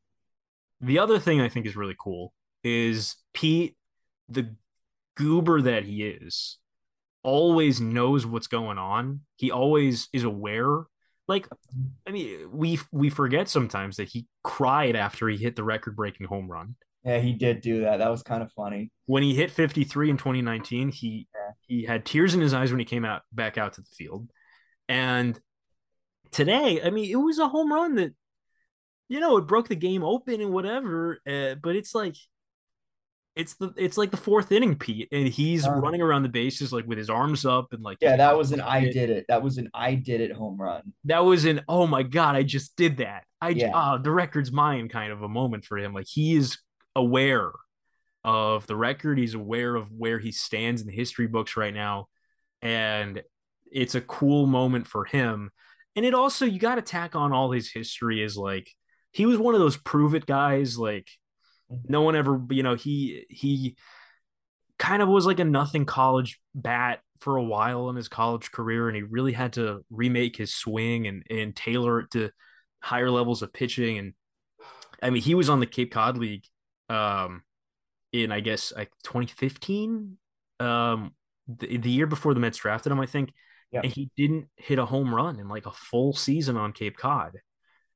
The other thing I think is really cool is Pete, the goober that he is, always knows what's going on. He always is aware. Like, I mean, we we forget sometimes that he cried after he hit the record breaking home run. Yeah, he did do that. That was kind of funny. When he hit 53 in 2019, he yeah. he had tears in his eyes when he came out back out to the field. And today, I mean, it was a home run that you know, it broke the game open and whatever, uh, but it's like it's the it's like the fourth inning, Pete, and he's uh, running around the bases like with his arms up and like yeah, that was an I did it. That was an I did it home run. That was an oh my god, I just did that. I yeah. oh, the record's mine kind of a moment for him. Like he is aware of the record. He's aware of where he stands in the history books right now, and it's a cool moment for him. And it also you got to tack on all his history is like he was one of those prove it guys like no one ever, you know, he he kind of was like a nothing college bat for a while in his college career, and he really had to remake his swing and and tailor it to higher levels of pitching. And I mean, he was on the Cape Cod League um, in I guess like 2015, um, the, the year before the Mets drafted him, I think. Yeah. And he didn't hit a home run in like a full season on Cape Cod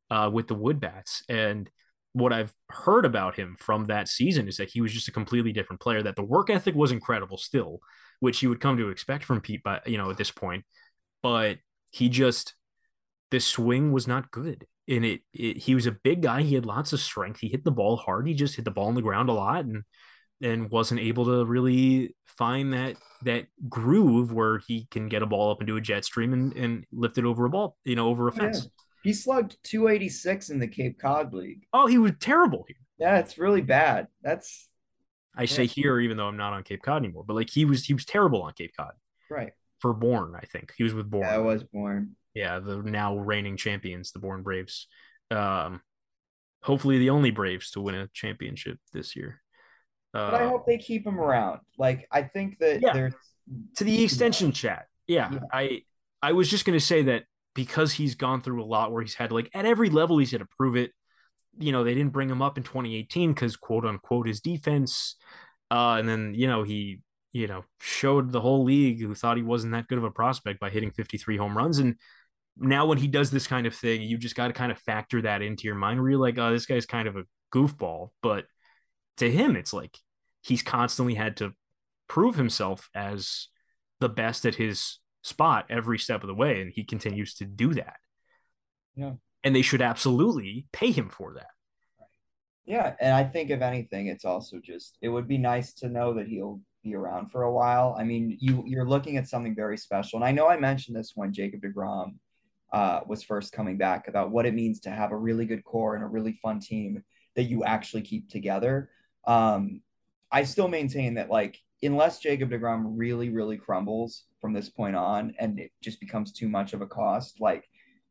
uh, with the Woodbats. And what I've heard about him from that season is that he was just a completely different player. That the work ethic was incredible still, which you would come to expect from Pete, but you know at this point, but he just the swing was not good. And it, it he was a big guy. He had lots of strength. He hit the ball hard. He just hit the ball on the ground a lot and and wasn't able to really find that that groove where he can get a ball up into a jet stream and, and lift it over a ball, you know, over a fence. Yeah. He slugged 286 in the Cape Cod League. Oh, he was terrible here. Yeah, it's really bad. That's I yeah. say here, even though I'm not on Cape Cod anymore, but like he was he was terrible on Cape Cod. Right. For Bourne, I think. He was with Bourne. Yeah, I was Bourne. Yeah, the now reigning champions, the Bourne Braves. Um hopefully the only Braves to win a championship this year. Uh, but I hope they keep him around. Like I think that yeah. there's to the extension chat. Yeah, yeah. I I was just gonna say that because he's gone through a lot where he's had like at every level he's had to prove it. You know, they didn't bring him up in 2018 because quote unquote his defense. Uh, and then, you know, he, you know, showed the whole league who thought he wasn't that good of a prospect by hitting 53 home runs. And now when he does this kind of thing, you just got to kind of factor that into your mind where you're like, oh, this guy's kind of a goofball. But to him, it's like he's constantly had to prove himself as the best at his spot every step of the way, and he continues to do that. Yeah. And they should absolutely pay him for that. Yeah, and I think if anything, it's also just it would be nice to know that he'll be around for a while. I mean, you you're looking at something very special, and I know I mentioned this when Jacob DeGrom uh, was first coming back about what it means to have a really good core and a really fun team that you actually keep together. Um, I still maintain that like unless Jacob DeGrom really, really crumbles from this point on and it just becomes too much of a cost, like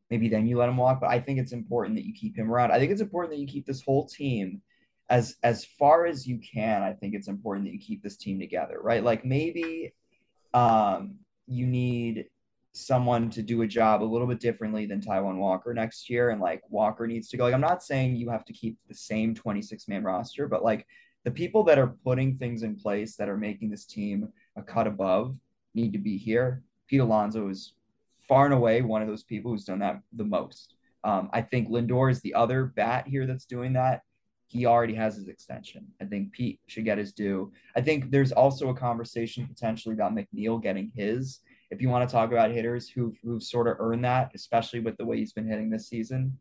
maybe then you let him walk. But I think it's important that you keep him around. I think it's important that you keep this whole team as as far as you can. I think it's important that you keep this team together, right? Like maybe um you need someone to do a job a little bit differently than Taijuan Walker next year. And like Walker needs to go. Like I'm not saying you have to keep the same 26 man roster, but like the people that are putting things in place that are making this team a cut above need to be here. Pete Alonso is far and away one of those people who's done that the most. Um, I think Lindor is the other bat here that's doing that. He already has his extension. I think Pete should get his due. I think there's also a conversation potentially about McNeil getting his. If you want to talk about hitters who've, who've sort of earned that, especially with the way he's been hitting this season.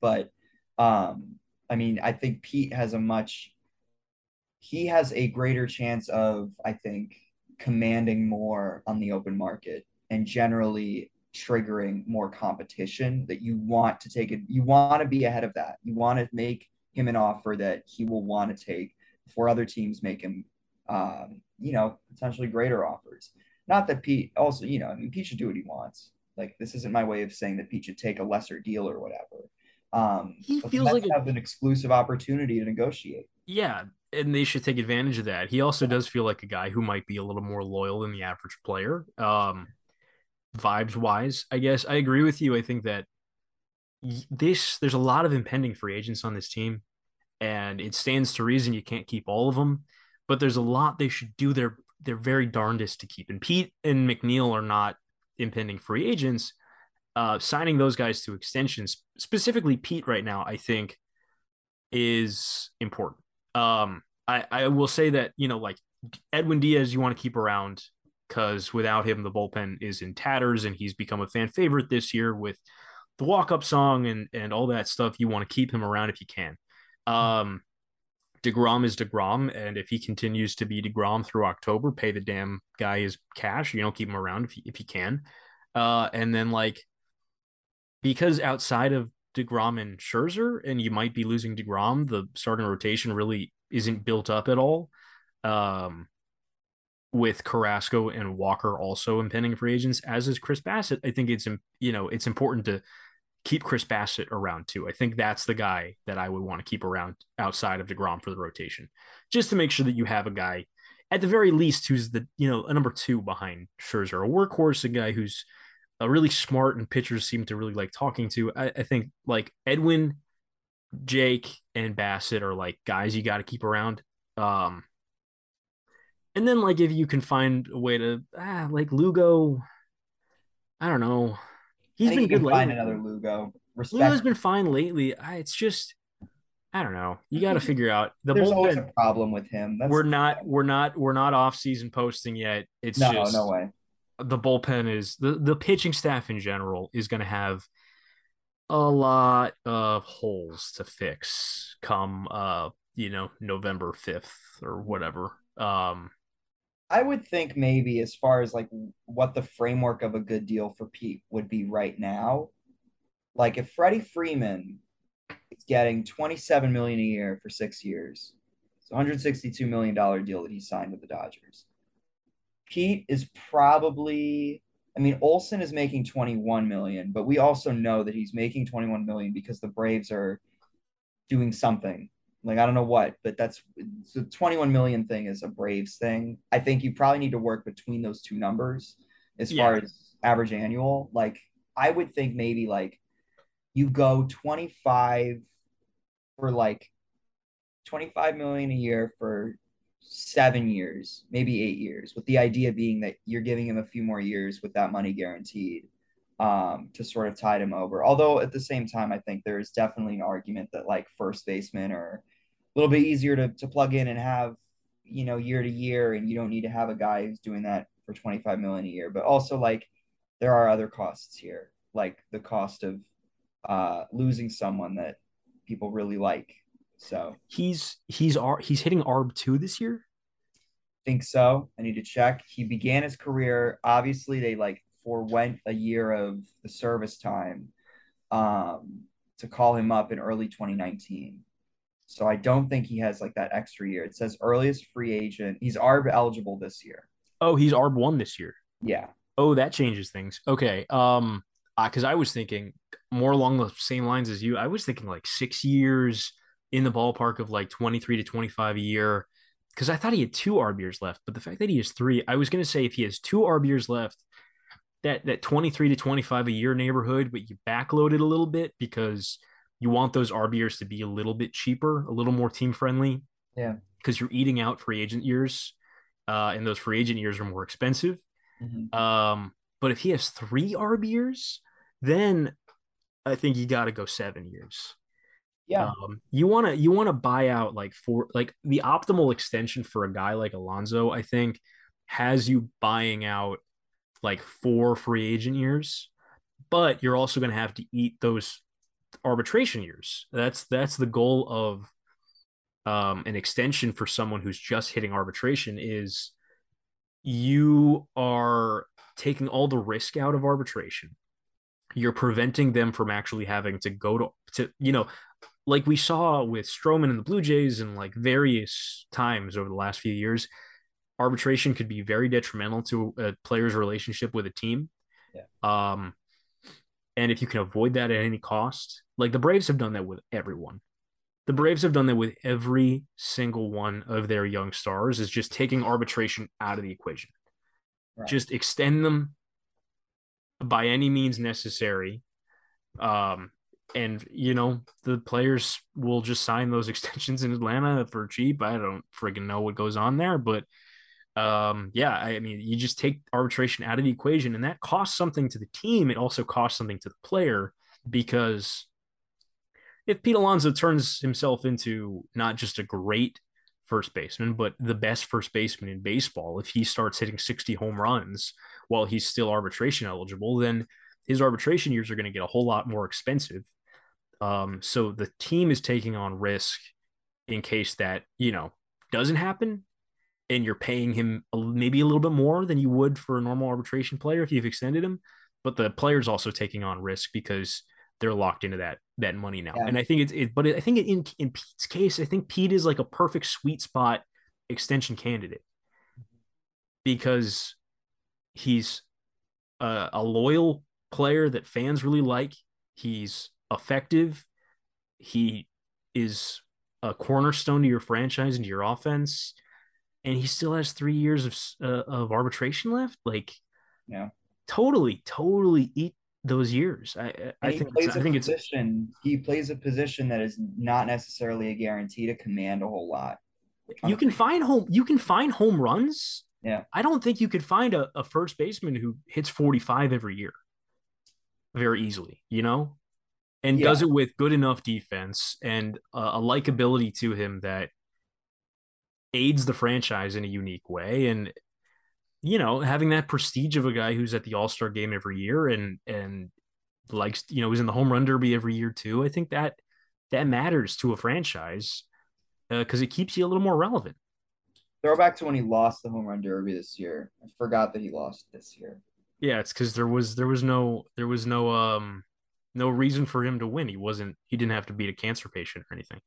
But um, I mean, I think Pete has a much he has a greater chance of, I think, commanding more on the open market and generally triggering more competition that you want to take it. You want to be ahead of that. You want to make him an offer that he will want to take before other teams make him, um, you know, potentially greater offers. Not that Pete also, you know, I mean, Pete should do what he wants. Like this isn't my way of saying that Pete should take a lesser deal or whatever. Um, he feels like have a, an exclusive opportunity to negotiate. Yeah, and they should take advantage of that. He also does feel like a guy who might be a little more loyal than the average player. Um, vibes wise, I guess I agree with you. I think that this there's a lot of impending free agents on this team, and it stands to reason you can't keep all of them. But there's a lot they should do their their very darndest to keep. And Pete and McNeil are not impending free agents. Uh, signing those guys to extensions, specifically Pete, right now, I think is important. Um, I, I will say that, you know, like Edwin Diaz, you want to keep around because without him, the bullpen is in tatters and he's become a fan favorite this year with the walk up song and, and all that stuff. You want to keep him around if you can. Um, DeGrom is DeGrom. And if he continues to be DeGrom through October, pay the damn guy his cash. You know, keep him around if you, if you can. Uh, and then, like, because outside of DeGrom and Scherzer, and you might be losing DeGrom, the starting rotation really isn't built up at all. Um, with Carrasco and Walker also impending free agents, as is Chris Bassitt, I think it's you know it's important to keep Chris Bassitt around too. I think that's the guy that I would want to keep around outside of DeGrom for the rotation, just to make sure that you have a guy at the very least who's the you know a number two behind Scherzer, a workhorse, a guy who's a really smart and pitchers seem to really like talking to. I, I think like Edwin, Jake, and Bassitt are like guys you got to keep around. Um, and then like if you can find a way to ah, like Lugo, I don't know. He's been good lately. Find another Lugo. Respect. Lugo's been fine lately. It's just I don't know. You got to figure out the There's bullpen. always a problem with him. That's we're not we're not we're not off season posting yet. It's no, just no way the bullpen is the the pitching staff in general is going to have a lot of holes to fix come uh you know November 5th or whatever. Um I would think maybe as far as like what the framework of a good deal for Pete would be right now. Like if Freddie Freeman is getting 27 million a year for 6 years. It's 162 million dollar deal that he signed with the Dodgers. Pete is probably I mean Olson is making 21 million, but we also know that he's making 21 million because the Braves are doing something. Like I don't know what, but that's the 21 million thing is a Braves thing. I think you probably need to work between those two numbers as yeah. far as average annual. Like I would think maybe like you go 25 for like 25 million a year for seven years, maybe eight years, with the idea being that you're giving him a few more years with that money guaranteed um, to sort of tide him over. Although at the same time, I think there's definitely an argument that like first basemen are a little bit easier to, to plug in and have, you know, year to year, and you don't need to have a guy who's doing that for 25 million a year. But also like there are other costs here, like the cost of uh, losing someone that people really like so he's he's he's hitting ARB two this year. Think so. I need to check. He began his career. Obviously, they like forewent a year of the service time um, to call him up in early 2019. So I don't think he has like that extra year. It says earliest free agent. He's ARB eligible this year. Oh, he's ARB one this year. Yeah. Oh, that changes things. Okay. Um, because I was thinking more along the same lines as you. I was thinking like six years in the ballpark of like 23 to 25 a year because I thought he had two ARB years left, but the fact that he has three, I was going to say if he has two ARB years left, that that 23 to 25 a year neighborhood, but you backload it a little bit because you want those ARB years to be a little bit cheaper, a little more team friendly. Yeah. Because you're eating out free agent years, uh, and those free agent years are more expensive. Mm-hmm. Um, but if he has three ARB years, then I think you got to go seven years. Yeah. Um, you want to you want to buy out like for like the optimal extension for a guy like Alonso, I think, has you buying out like four free agent years, but you're also going to have to eat those arbitration years. That's that's the goal of um, an extension for someone who's just hitting arbitration is you are taking all the risk out of arbitration. You're preventing them from actually having to go to to you know like we saw with Stroman and the Blue Jays and like various times over the last few years, arbitration could be very detrimental to a player's relationship with a team. Yeah. Um, and if you can avoid that at any cost, like the Braves have done that with everyone. The Braves have done that with every single one of their young stars, is just taking arbitration out of the equation. Right. Just extend them by any means necessary. Um, and you know the players will just sign those [LAUGHS] extensions in Atlanta for cheap. I don't friggin' know what goes on there, but um, yeah, I mean, you just take arbitration out of the equation, and that costs something to the team. It also costs something to the player because if Pete Alonso turns himself into not just a great first baseman, but the best first baseman in baseball, if he starts hitting 60 home runs while he's still arbitration eligible, then his arbitration years are going to get a whole lot more expensive. Um, so the team is taking on risk in case that, you know, doesn't happen and you're paying him maybe a little bit more than you would for a normal arbitration player if you've extended him. But the player's also taking on risk because they're locked into that that money now. Yeah. And I think it's it, but I think in in Pete's case, I think Pete is like a perfect sweet spot extension candidate because he's a, a loyal player that fans really like. He's effective. He is a cornerstone to your franchise and to your offense and he still has three years of uh, of arbitration left. Like, yeah, totally, totally eat those years. I I think plays I think position. It's, he plays a position that is not necessarily a guarantee to command a whole lot. You can find home. You can find home runs. Yeah, I don't think you could find a, a first baseman who hits forty five every year very easily. You know, and yeah. does it with good enough defense and a, a likability to him that aids the franchise in a unique way. And you know having that prestige of a guy who's at the all-star game every year and and likes you know he's in the home run derby every year too i think that that matters to a franchise because uh, it keeps you a little more relevant. Throw back to when he lost the home run derby this year. I forgot that he lost this year. Yeah it's because there was there was no there was no um no reason for him to win. He wasn't he didn't have to beat a cancer patient or anything.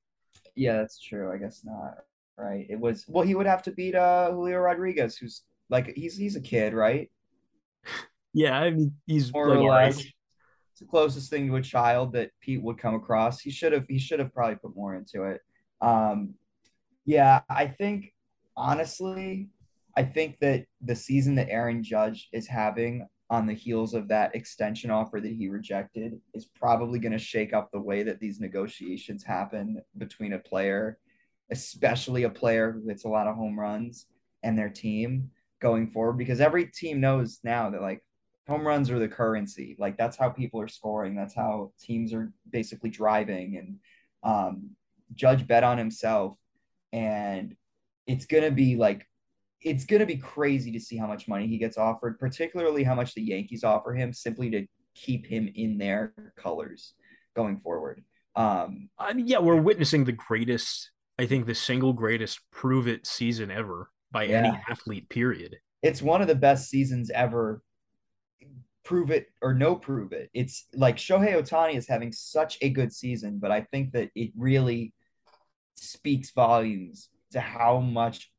Yeah that's true. I guess not right? It was well, he would have to beat uh Julio Rodriguez, who's like he's he's a kid, right? [LAUGHS] Yeah, I mean he's more like or less. It's the closest thing to a child that Pete would come across. He should have he should have probably put more into it. Um, yeah, I think honestly, I think that the season that Aaron Judge is having on the heels of that extension offer that he rejected is probably going to shake up the way that these negotiations happen between a player especially a player who hits a lot of home runs and their team going forward because every team knows now that like home runs are the currency. Like that's how people are scoring. That's how teams are basically driving. And um, Judge bet on himself, and it's gonna be like it's gonna be crazy to see how much money he gets offered, particularly how much the Yankees offer him simply to keep him in their colors going forward. Um, I mean, yeah, we're witnessing the greatest I think the single greatest prove it season ever by yeah. any athlete, period. It's one of the best seasons ever. Prove it or no prove it. It's like Shohei Ohtani is having such a good season, but I think that it really speaks volumes to how much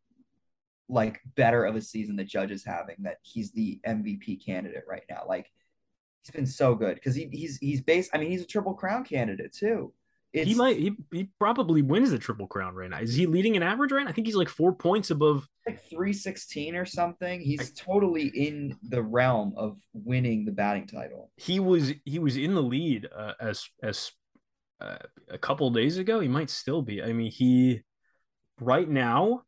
like better of a season the judge is having that he's the MVP candidate right now. Like he's been so good because he, he's he's based. I mean, he's a triple crown candidate too. It's, he might he, he probably wins the triple crown right now. Is he leading an average right? Now? I think he's like four points above like 316 or something. He's I, totally in the realm of winning the batting title. He was he was in the lead uh, as as uh, a couple days ago. He might still be. I mean, he right now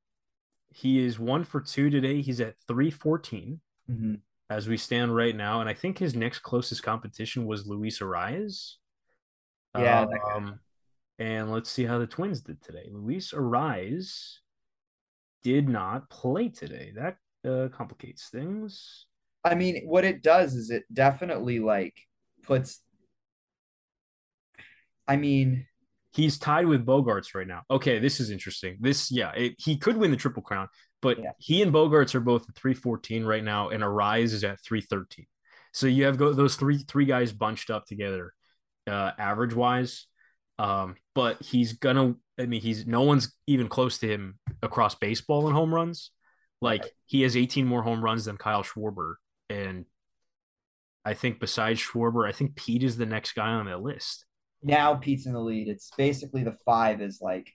he is one for two today. He's at 314 mm-hmm. as we stand right now, and I think his next closest competition was Luis Arraez. Yeah, um, and let's see how the Twins did today. Luis Arraez did not play today. That uh, complicates things. I mean, what it does is it definitely like puts. I mean, he's tied with Bogaerts right now. Okay, this is interesting. This, yeah, it, he could win the triple crown, but yeah. he and Bogaerts are both at three fourteen right now, and Arraez is at three thirteen. So you have go, those three three guys bunched up together, uh, average wise Um, but he's gonna. I mean, he's no one's even close to him across baseball in home runs. Like right. he has 18 more home runs than Kyle Schwarber, and I think besides Schwarber, I think Pete is the next guy on that list. Now Pete's in the lead. It's basically the five is like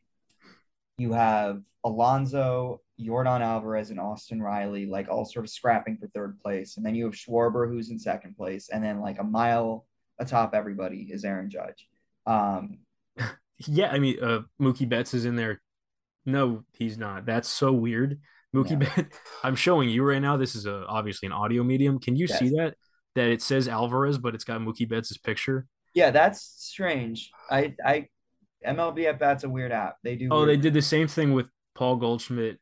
you have Alonso, Yordan Alvarez, and Austin Riley, like all sort of scrapping for third place. And then you have Schwarber, who's in second place. And then like a mile atop everybody is Aaron Judge. Um, yeah, I mean, uh, Mookie Betts is in there. No, he's not. That's so weird. Mookie yeah. Betts. [LAUGHS] I'm showing you right now. This is a, obviously an audio medium. Can you yes. see that? That it says Alvarez, but it's got Mookie Betts' picture. Yeah, that's strange. I I MLB at Bat's a weird app. They do. Oh, they did the same thing with Paul Goldschmidt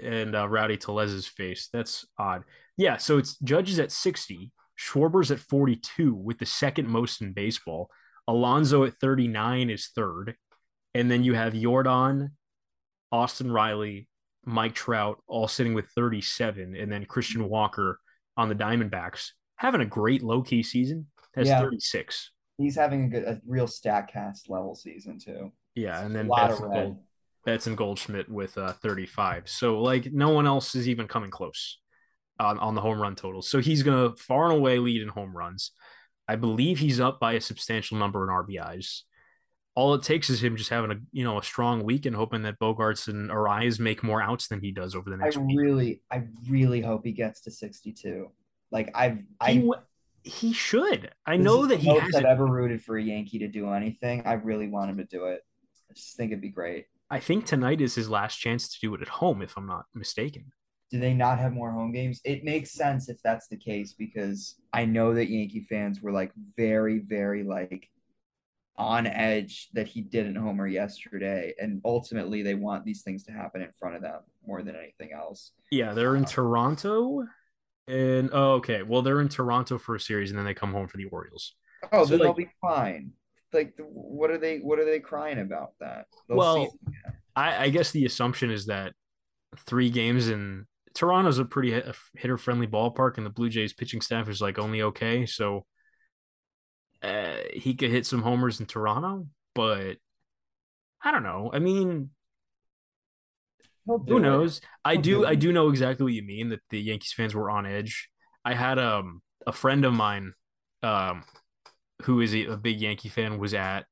and uh, Rowdy Tellez's face. That's odd. Yeah, so it's Judges at 60, Schwarber's at 42 with the second most in baseball. Alonso at 39 is third. And then you have Jordan, Austin Riley, Mike Trout all sitting with 37. And then Christian Walker on the Diamondbacks having a great low key season has yeah. 36 he's having a good, a real Statcast level season too. Yeah, and then Betts and, Gold, Betts and Goldschmidt with uh, 35. So like no one else is even coming close on, on the home run total. So he's gonna far and away lead in home runs. I believe he's up by a substantial number in RBIs. All it takes is him just having a you know a strong week and hoping that Bogaerts and Arraez make more outs than he does over the next. I week. really, I really hope he gets to 62. Like I've, I, he should. I know that he has I've ever rooted for a Yankee to do anything. I really want him to do it. I just think it'd be great. I think tonight is his last chance to do it at home, if I'm not mistaken. Do they not have more home games? It makes sense if that's the case because I know that Yankee fans were like very, very like on edge that he didn't homer yesterday, and ultimately they want these things to happen in front of them more than anything else. Yeah, they're in uh, Toronto and oh, okay. Well, they're in Toronto for a series, and then they come home for the Orioles. Oh, so then like, they'll be fine. Like, what are they? What are they crying about? That they'll well, I, I, guess the assumption is that three games in Toronto's a pretty hitter friendly ballpark, and the Blue Jays pitching staff is like only okay. So uh, he could hit some homers in Toronto, but I don't know. I mean, who knows? It. I do. I do know exactly what you mean. That the Yankees fans were on edge. I had um a friend of mine, um, who is a, a big Yankee fan, was at,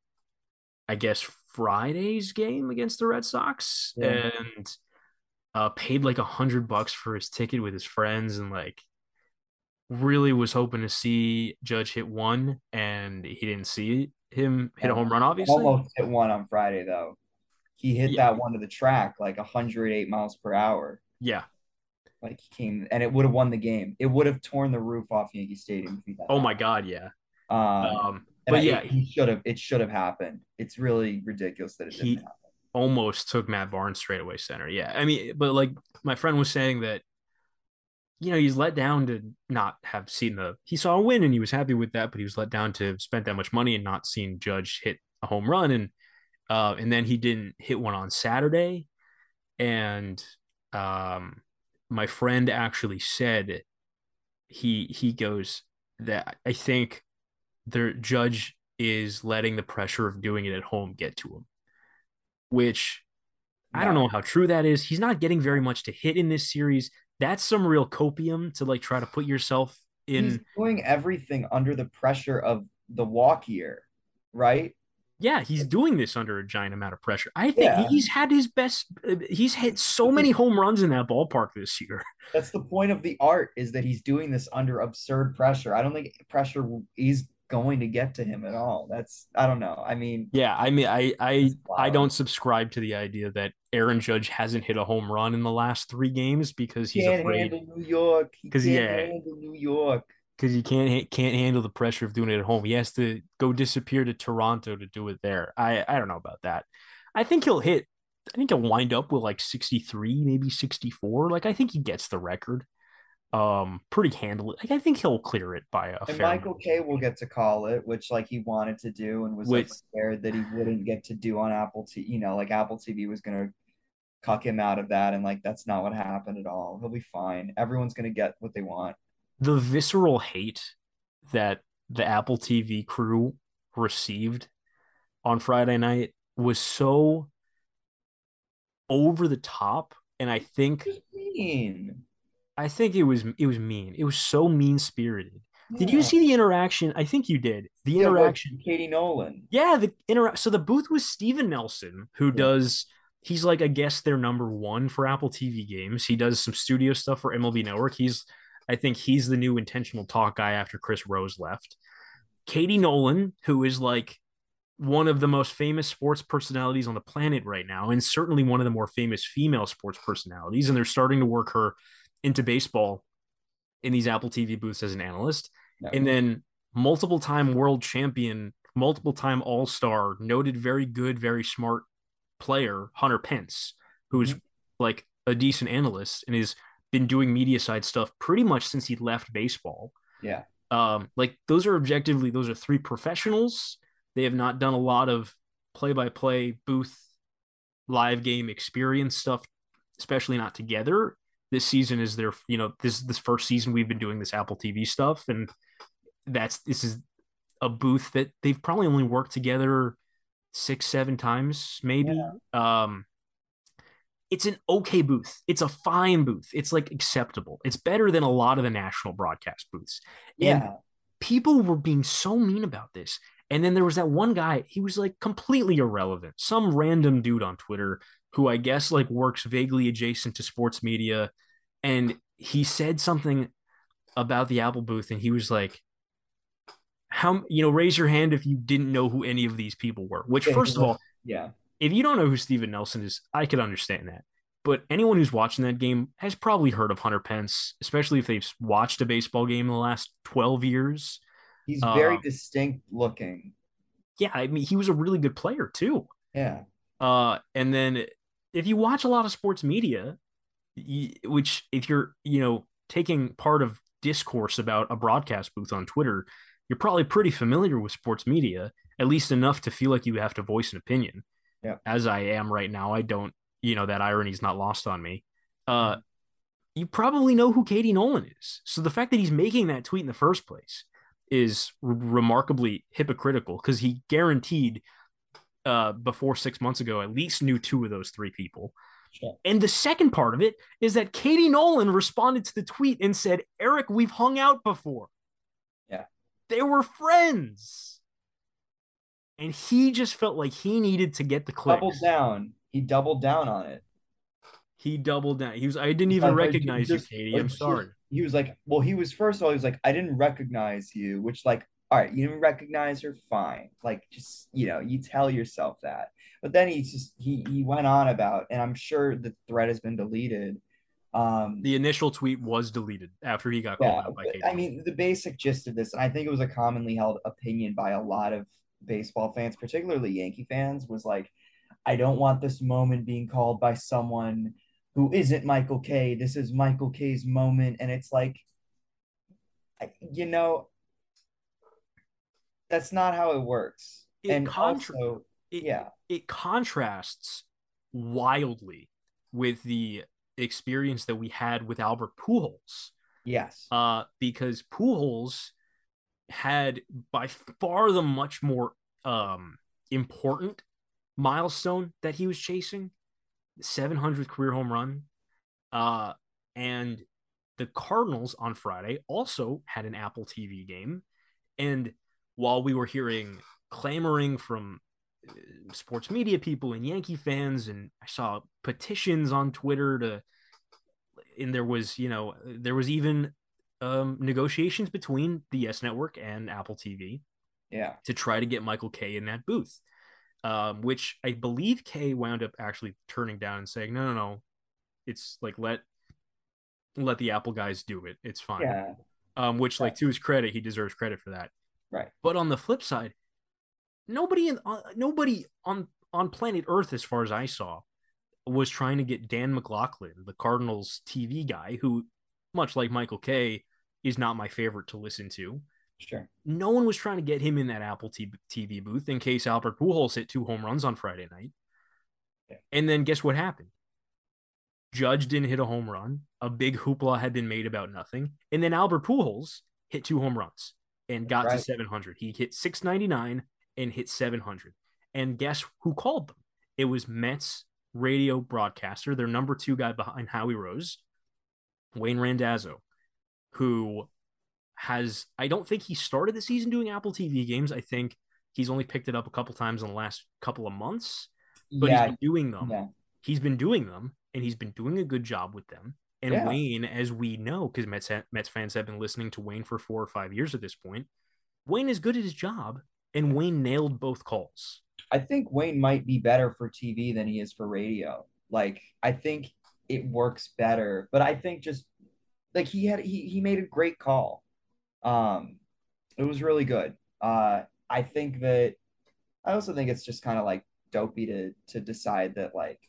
I guess Friday's game against the Red Sox, yeah. and uh, paid like a hundred bucks for his ticket with his friends, and like really was hoping to see Judge hit one, and he didn't see him hit a home run. Obviously, almost hit one on Friday though he hit yeah. that one to the track like 108 miles per hour. Yeah. Like he came and it would have won the game. It would have torn the roof off Yankee Stadium. oh my god, yeah. Um, um but yeah, he should have. It should have happened. It's really ridiculous that it he didn't happen. Almost took Matt Barnes straight away center. Yeah, I mean, but like my friend was saying that, you know, he's let down to not have seen the. He saw a win and he was happy with that, but he was let down to have spent that much money and not seen Judge hit a home run and uh, and then he didn't hit one on Saturday. And um, my friend actually said he he goes that I think the judge is letting the pressure of doing it at home get to him, which I don't know how true that is. He's not getting very much to hit in this series. That's some real copium to like try to put yourself in. He's doing everything under the pressure of the walk year, right? Yeah, he's doing this under a giant amount of pressure. I think yeah. he's had his best. He's hit so many home runs in that ballpark this year. [LAUGHS] That's the point of the art is that he's doing this under absurd pressure. I don't think pressure is going to get to him at all. That's I don't know. I mean, yeah, I mean, I I I don't subscribe to the idea that Aaron Judge hasn't hit a home run in the last three games because he's can't afraid. Handle New York, because yeah, New York because he can't can't handle the pressure of doing it at home. He has to go disappear to Toronto to do it there. I I don't know about that. I think he'll hit. I think he'll wind up with like 63, maybe 64. Like I think he gets the record. Um, pretty handily. Like I think he'll clear it by a. And Michael Kay will get to call it, which like he wanted to do, and was which, like, scared that he wouldn't get to do on Apple TV. You know, like Apple TV was gonna cuck him out of that, and like that's not what happened at all. He'll be fine. Everyone's gonna get what they want the visceral hate that the Apple TV crew received on Friday night was so over the top, and I think mean. I think it was it was mean. It was so mean spirited. Yeah. Did you see the interaction? I think you did. The yeah, interaction. Katie Nolan. Yeah, the interact. So the booth was Steven Nelson, who yeah. does. He's like, I guess, their number one for Apple TV games. He does some studio stuff for MLB Network. He's, I think, he's the new intentional talk guy after Chris Rose left. Katie Nolan, who is like one of the most famous sports personalities on the planet right now, and certainly one of the more famous female sports personalities. And they're starting to work her into baseball in these Apple TV booths as an analyst. No. And then multiple time world champion, multiple time all star, noted very good, very smart player, Hunter Pence, who's mm-hmm. like a decent analyst and has been doing media side stuff pretty much since he left baseball. Yeah. Um, like those are objectively, those are three professionals they have not done a lot of play by play booth live game experience stuff, especially not together. This season is their, you know, this this first season we've been doing this Apple TV stuff, and that's this is a booth that they've probably only worked together six, seven times, maybe. Yeah. Um, it's an okay booth. It's a fine booth. It's like acceptable. It's better than a lot of the national broadcast booths. Yeah. And people were being so mean about this. And then there was that one guy, he was like completely irrelevant, some random dude on Twitter who I guess like works vaguely adjacent to sports media. And he said something about the Apple booth, and he was like, how you know, raise your hand if you didn't know who any of these people were. Which, first of all, yeah, if you don't know who Steven Nelson is, I could understand that. But anyone who's watching that game has probably heard of Hunter Pence, especially if they've watched a baseball game in the last 12 years. He's very uh, distinct looking. Yeah, I mean, he was a really good player too. Yeah. Uh, and then if you watch a lot of sports media, you, which if you're you know taking part of discourse about a broadcast booth on Twitter, you're probably pretty familiar with sports media, at least enough to feel like you have to voice an opinion. Yeah. As I am right now, I don't. You know that irony is not lost on me. Uh, you probably know who Katie Nolan is. So the fact that he's making that tweet in the first place is r- remarkably hypocritical because he guaranteed uh, before six months ago at least knew two of those three people. And the second part of it is that Katie Nolan responded to the tweet and said, Eric, we've hung out before. Yeah. They were friends. And he just felt like he needed to get the clicks. Doubled down. He doubled down on it. He doubled down. He was, I didn't even recognize you, Katie. I'm sorry he was like, well, he was first of all, he was like, I didn't recognize you, which like, all right, you didn't recognize her, fine. Like, just you know, you tell yourself that. But then he just he he went on about, and I'm sure the thread has been deleted. Um, the initial tweet was deleted after he got called out by I mean, the basic gist of this, and I think it was a commonly held opinion by a lot of baseball fans, particularly Yankee fans, was like, I don't want this moment being called by someone who isn't Michael Kay. This is Michael Kay's moment. And it's like, you know, that's not how it works. It and contra- also, it, yeah, it contrasts wildly with the experience that we had with Albert Pujols. Yes. Uh, because Pujols had by far the much more um important milestone that he was chasing 700th career home run. Uh, and the Cardinals on Friday also had an Apple TV game. And while we were hearing clamoring from uh, sports media people and Yankee fans, and I saw petitions on Twitter to, and there was, you know, there was even um, negotiations between the Yes Network and Apple TV. Yeah. To try to get Michael Kay in that booth um, which I believe Kay wound up actually turning down and saying, no, no, no, it's like let let the Apple guys do it. It's fine. Yeah. Um, which like to his credit, he deserves credit for that. Right. But on the flip side, nobody in uh, nobody on on planet Earth, as far as I saw, was trying to get Dan McLaughlin, the Cardinals TV guy, who, much like Michael Kay, is not my favorite to listen to. Sure. No one was trying to get him in that Apple TV booth in case Albert Pujols hit two home runs on Friday night. Yeah. And then guess what happened? Judge didn't hit a home run. A big hoopla had been made about nothing. And then Albert Pujols hit two home runs and got right. to 700. He hit 699 and hit 700. And guess who called them? It was Mets radio broadcaster, their number two guy behind Howie Rose, Wayne Randazzo, who has, I don't think he started the season doing Apple TV games. I think he's only picked it up a couple times in the last couple of months, but yeah. he's been doing them. Yeah. He's been doing them and he's been doing a good job with them. And yeah. Wayne, as we know, because Mets, Mets fans have been listening to Wayne for four or five years at this point, Wayne is good at his job, and Wayne nailed both calls. I think Wayne might be better for TV than he is for radio. Like, I think it works better, but I think just like he had he he made a great call. Um, it was really good. Uh, I think that I also think it's just kind of like dopey to to decide that like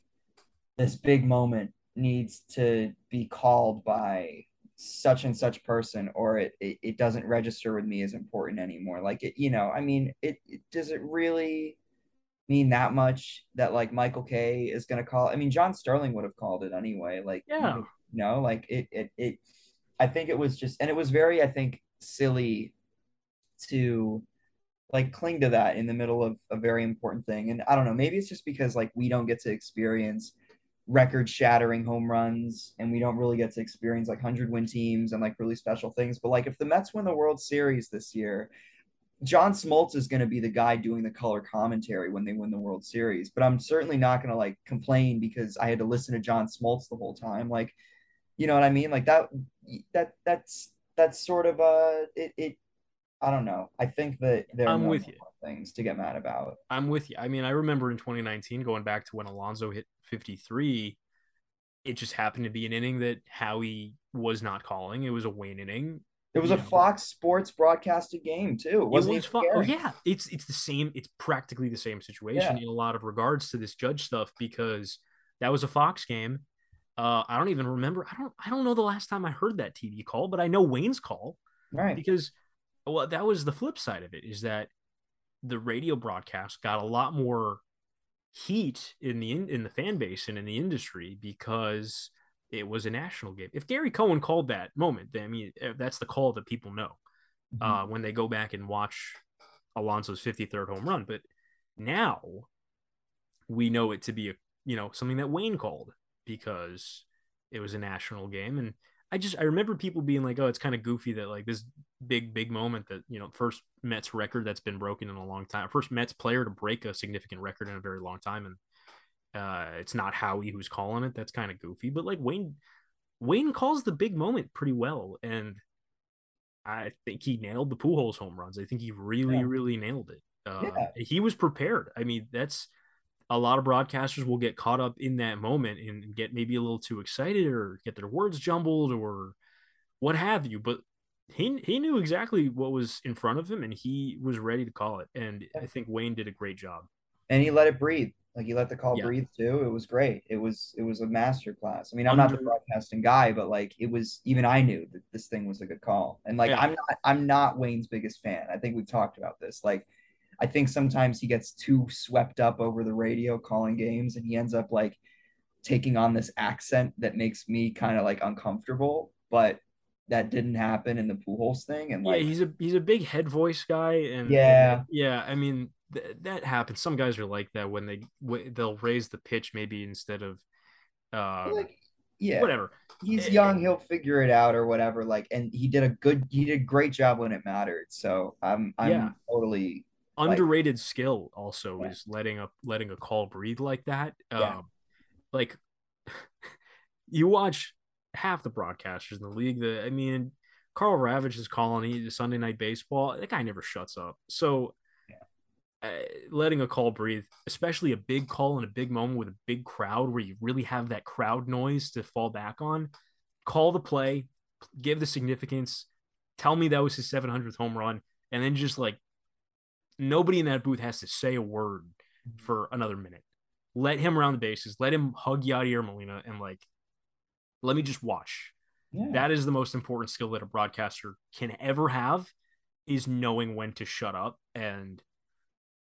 this big moment needs to be called by such and such person or it, it, it doesn't register with me as important anymore. Like it you know i mean it, it does it really mean that much that like michael kay is going to call i mean john sterling would have called it anyway like yeah. you know like it, it it i think it was just and it was very i think silly to like cling to that in the middle of a very important thing. And i don't know maybe it's just because like we don't get to experience record shattering home runs and we don't really get to experience like 100 win teams and like really special things. But like if the Mets win the World Series this year John Smoltz is going to be the guy doing the color commentary when they win the World Series. But I'm certainly not going to like complain because I had to listen to John Smoltz the whole time. Like you know what I mean? Like that that that's that's sort of uh it, it I don't know. I think that I'm with you things to get mad about I'm with you I mean I remember in 2019 going back to when Alonso hit 53, it just happened to be an inning that Howie was not calling. It was a Wayne inning. It was a know. Fox Sports broadcasted game too. Wasn't it was. Oh, yeah, it's it's the same. It's practically the same situation yeah. in a lot of regards to this judge stuff because that was a Fox game. Uh, I don't even remember. I don't. I don't know the last time I heard that TV call, but I know Wayne's call. Right. Because well, that was the flip side of it. Is that the radio broadcast got a lot more heat in the in, in the fan base and in the industry because it was a national game. If Gary Cohen called that moment, then I mean eh, that's the call that people know mm-hmm. uh, when they go back and watch Alonso's 53rd home run. But now we know it to be a you know something that Wayne called because it was a national game and I just I remember people being like, "Oh, it's kind of goofy that like this big big moment that you know first Mets record that's been broken in a long time, first Mets player to break a significant record in a very long time, and uh, it's not Howie who's calling it. That's kind of goofy, but like Wayne Wayne calls the big moment pretty well, and I think he nailed the Pujols home runs. I think he really yeah. really nailed it. Uh, yeah. He was prepared. I mean, that's a lot of broadcasters will get caught up in that moment and get maybe a little too excited or get their words jumbled or what have you. But he he knew exactly what was in front of him and he was ready to call it. And I think Wayne did a great job. And he let it breathe. Like he let the call yeah. breathe too. It was great. It was it was a master class. I mean, I'm Under, not the broadcasting guy, but like it was even I knew that this thing was a good call. And like yeah. I'm not I'm not Wayne's biggest fan. I think we've talked about this. Like I think sometimes he gets too swept up over the radio calling games and he ends up like taking on this accent that makes me kind of like uncomfortable. But that didn't happen in the Pujols thing. And like, yeah, he's a he's a big head voice guy, and yeah, and, yeah. I mean, th- that happens. Some guys are like that when they w- they'll raise the pitch maybe instead of, uh, like, yeah, whatever. He's young; he'll figure it out or whatever. Like, and he did a good, he did a great job when it mattered. So I'm I'm yeah. totally underrated like, skill also yeah. is letting a letting a call breathe like that. Yeah. Um, like [LAUGHS] you watch half the broadcasters in the league. That I mean, Karl Ravech is calling he, Sunday Night Baseball. That guy never shuts up. So. Uh, letting a call breathe, especially a big call in a big moment with a big crowd where you really have that crowd noise to fall back on. Call the play, give the significance, tell me that was his 700th home run, and then just like nobody in that booth has to say a word mm-hmm. for another minute. Let him around the bases. Let him hug Yadier Molina and like, let me just watch. Yeah. That is the most important skill that a broadcaster can ever have is knowing when to shut up. And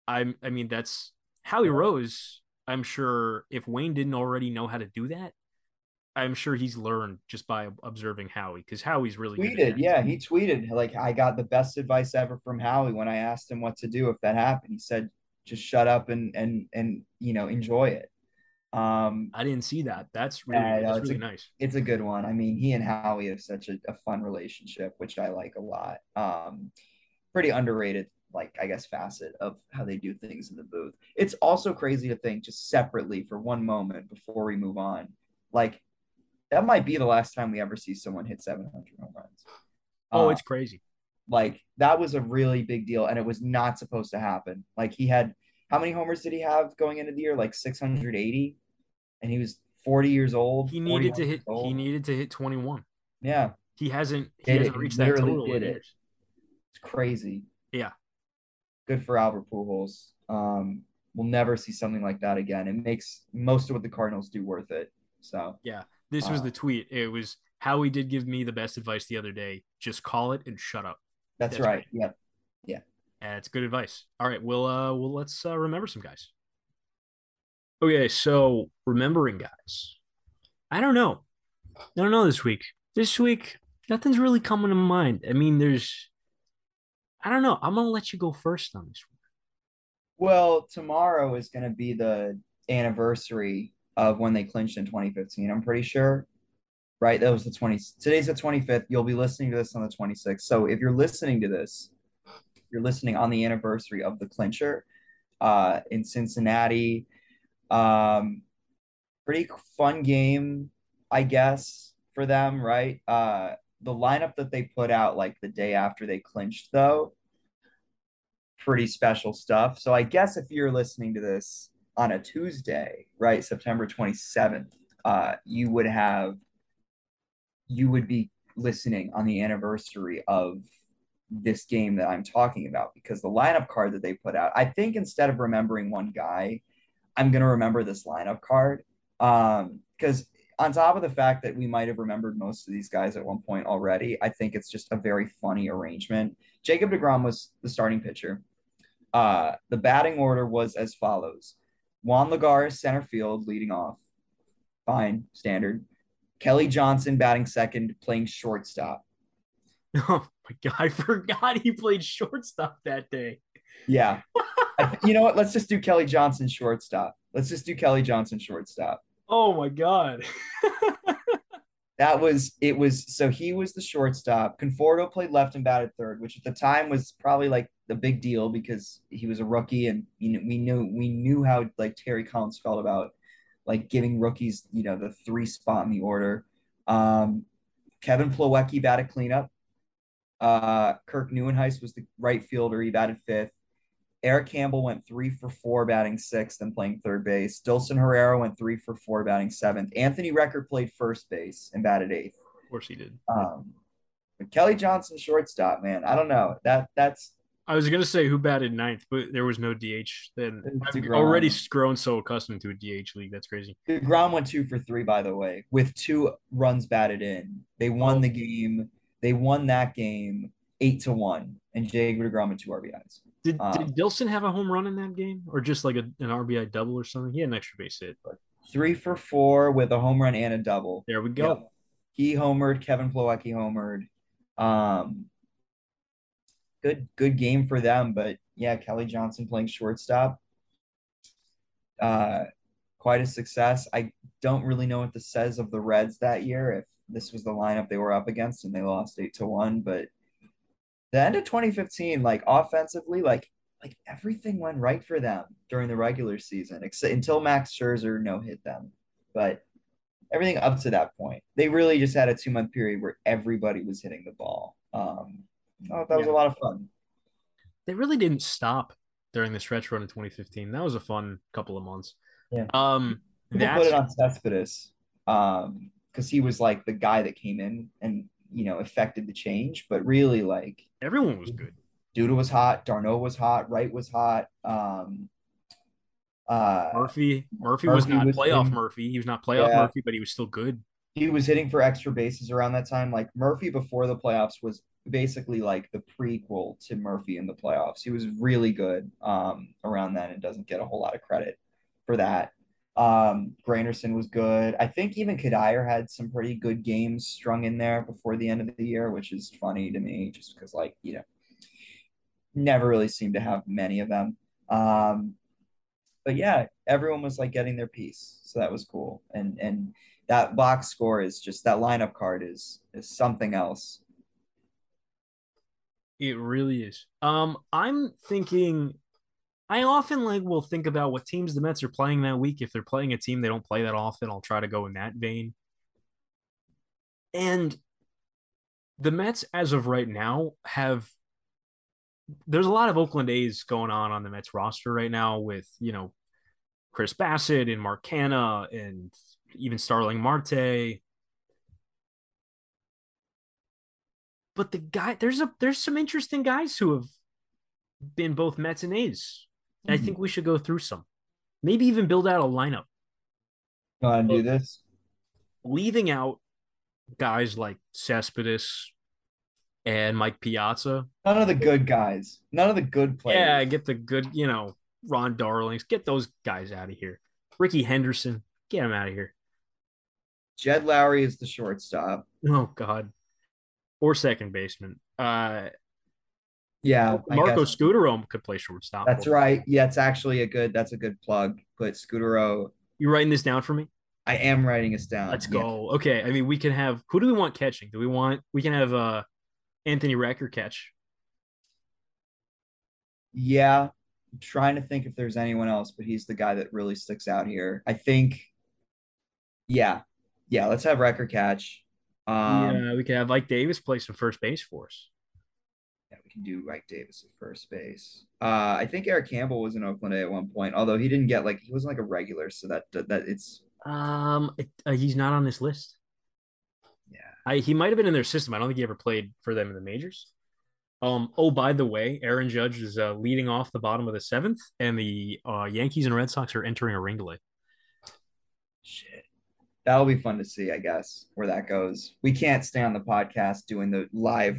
I'm, I mean, that's Howie Rose. I'm sure if Wayne didn't already know how to do that, I'm sure he's learned just by observing Howie because Howie's really tweeted. Yeah, he tweeted like I got the best advice ever from Howie when I asked him what to do if that happened. He said, just shut up and and and you know enjoy it. Um, I didn't see that. That's really, yeah, that's really a, nice. It's a good one. I mean, he and Howie have such a, a fun relationship, which I like a lot. Um, pretty underrated, like I guess, facet of how they do things in the booth. It's also crazy to think just separately for one moment before we move on. Like that might be the last time we ever see someone hit 700 home runs. Oh, uh, it's crazy. Like that was a really big deal, and it was not supposed to happen. Like he had how many homers did he have going into the year? Like 680 and he was 40 years old. He needed to hit. Old. He needed to hit 21. Yeah, he hasn't. He did hasn't it. reached he that total did it. It's crazy. Yeah, good for Albert Pujols. Um, we'll never see something like that again. It makes most of what the Cardinals do worth it. So yeah, this was the tweet. It was Howie did give me the best advice the other day. Just call it and shut up. That's, that's right. Yeah, yeah. And it's good advice. All right, we'll uh, well let's uh, remember some guys. Okay, so remembering guys. I don't know. I don't know this week. This week, nothing's really coming to mind. I mean, there's I don't know. I'm gonna let you go first on this one. Well, tomorrow is gonna be the anniversary of when they clinched in 2015. I'm pretty sure. Right? That was the 20 today's the 25th. You'll be listening to this on the 26th. So if you're listening to this, you're listening on the anniversary of the clincher uh, in Cincinnati. Um, pretty fun game, I guess, for them, right? Uh, the lineup that they put out like the day after they clinched, though, pretty special stuff. So I guess if you're listening to this on a Tuesday, right, September 27th, uh, you would have, you would be listening on the anniversary of this game that I'm talking about because the lineup card that they put out, I think instead of remembering one guy, I'm gonna remember this lineup card. Um, because on top of the fact that we might have remembered most of these guys at one point already, I think it's just a very funny arrangement. Jacob DeGrom was the starting pitcher. Uh, the batting order was as follows: Juan Lagares center field, leading off, fine, standard. Kelly Johnson batting second, playing shortstop. [LAUGHS] Oh my god, I forgot he played shortstop that day. Yeah. [LAUGHS] you know what? Let's just do Kelly Johnson shortstop. Let's just do Kelly Johnson shortstop. Oh my god. [LAUGHS] that was it was so he was the shortstop. Conforto played left and batted third, which at the time was probably like the big deal because he was a rookie and you know we knew we knew how like Terry Collins felt about like giving rookies, you know, the three spot in the order. Um, Kevin Plawecki batted cleanup. Uh, Kirk Nieuwenhuis was the right fielder. He batted fifth. Eric Campbell went three for four, batting sixth and playing third base. Dilson Herrera went three for four, batting seventh. Anthony Recker played first base and batted eighth. Of course he did. Um, Kelly Johnson, shortstop, man. I don't know. That that's. I was gonna say who batted ninth, but there was no DH. Then I've already grown so accustomed to a DH league. That's crazy. DeGrom went two for three, by the way, with two runs batted in. They won oh. the game. They won that game eight to one, and Jacob DeGrom had two RBIs. Did, um, did Dilson have a home run in that game, or just like a, an RBI double or something? He had an extra base hit. Three for four with a home run and a double. There we go. Yep. He homered. Kevin Plawecki homered. Um, good good game for them, but yeah, Kelly Johnson playing shortstop. Uh, quite a success. I don't really know what this says of the Reds that year. If this was the lineup they were up against and they lost eight to one, but the end of 2015, like offensively, like like everything went right for them during the regular season, except until Max Scherzer no hit them. But everything up to that point, they really just had a two month period where everybody was hitting the ball. Um, oh, that was yeah. a lot of fun. They really didn't stop during the stretch run in 2015. That was a fun couple of months. Yeah. Um, People put it on Cespedes, um, because he was like the guy that came in and you know affected the change, but really like everyone was good. Duda was hot, d'Arnaud was hot, Wright was hot. Um, uh, Murphy, Murphy, Murphy was not was playoff hitting, Murphy. He was not playoff yeah. Murphy, but he was still good. He was hitting for extra bases around that time. Like Murphy before the playoffs was basically like the prequel to Murphy in the playoffs. He was really good um, around then and doesn't get a whole lot of credit for that. Um, was good. I think even Cuddyer had some pretty good games strung in there before the end of the year, which is funny to me just because, like, you know, never really seemed to have many of them. Um, but yeah, everyone was like getting their piece, so that was cool. And and that box score is just that lineup card is is something else. It really is. Um, I'm thinking. I often like will think about what teams the Mets are playing that week. If they're playing a team they don't play that often, I'll try to go in that vein. And the Mets, as of right now, have there's a lot of Oakland A's going on on the Mets roster right now with you know Chris Bassitt and Mark Canha and even Starling Marte. But the guy there's a there's some interesting guys who have been both Mets and A's. Mm-hmm. I think we should go through some. Maybe even build out a lineup. You want to do this? Leaving out guys like Cespedes and Mike Piazza. None of the good guys. None of the good players. Yeah, get the good, you know, Ron Darlings. Get those guys out of here. Rickey Henderson, get him out of here. Jed Lowrie is the shortstop. Oh God. Or second baseman. Uh yeah, Marco Scutaro could play shortstop. That's right. Yeah, it's actually a good. That's a good plug. Put Scutaro. You writing this down for me? I am writing this down. Let's go. Yeah. Okay. I mean, we can have. Who do we want catching? Do we want? We can have uh Anthony Recker catch. Yeah, I'm trying to think if there's anyone else, but he's the guy that really sticks out here. I think. Yeah, yeah. Let's have Recker catch. Um, yeah, we can have Mike Davis play some first base for us. Yeah, we can do Mike Davis at first base. Uh, I think Eric Campbell was in Oakland at one point, although he didn't get like he wasn't like a regular, so that that it's. Um, it, uh, he's not on this list. Yeah, I, he might have been in their system. I don't think he ever played for them in the majors. Um, oh, by the way, Aaron Judge is uh, leading off the bottom of the seventh, and the uh, Yankees and Red Sox are entering a ring delay. That'll be fun to see, I guess, where that goes. We can't stay on the podcast doing the live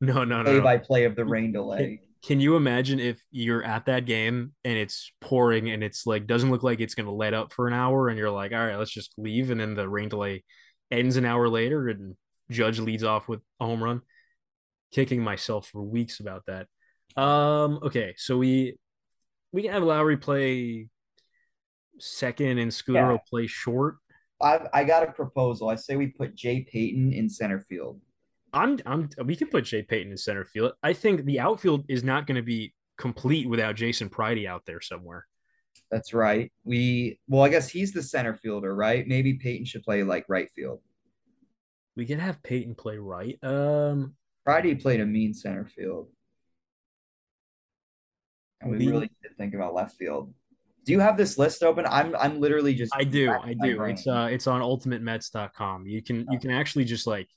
no, no, no, play by play of the rain delay. Can, you imagine if you're at that game and it's pouring and it's like doesn't look like it's going to let up for an hour, and you're like, all right, let's just leave, and then the rain delay ends an hour later, and Judge leads off with a home run. Kicking myself for weeks about that. Um, okay, so we we can have Lowrie play second and Scutaro yeah. play short. I've I got a proposal. I say we put Jay Payton in center field. I'm I'm we can put Jay Payton in center field. I think the outfield is not going to be complete without Jason Pridie out there somewhere. That's right. We well, I guess he's the center fielder, right? Maybe Payton should play like right field. We can have Payton play right. Um, Pridie played a mean center field. And we, we really did think about left field. Do you have this list open? I'm I'm literally just I do, I do. It's uh it's on ultimatemets.com. You can you can actually just like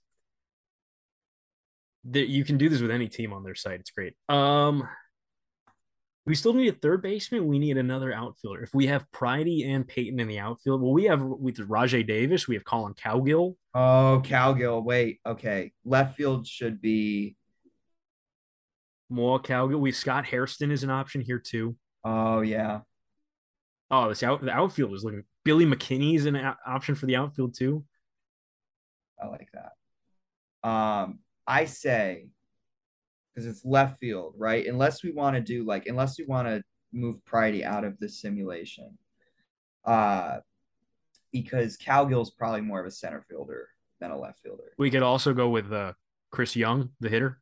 that you can do this with any team on their site. It's great. Um we still need a third baseman. We need another outfielder. If we have Pridie and Payton in the outfield, well, we have with Rajai Davis, we have Collin Cowgill. Oh, Cowgill. Wait, okay. Left field should be more Cowgill. We Scott Hairston is an option here too. Oh yeah. Oh, this out the outfield is looking. Billy McKinney is an option for the outfield too. I like that. Um, I say because it's left field, right? Unless we want to do like, unless we want to move Pridie out of the simulation, uh, because Cowgill's probably more of a center fielder than a left fielder. We could also go with uh, Chris Young, the hitter.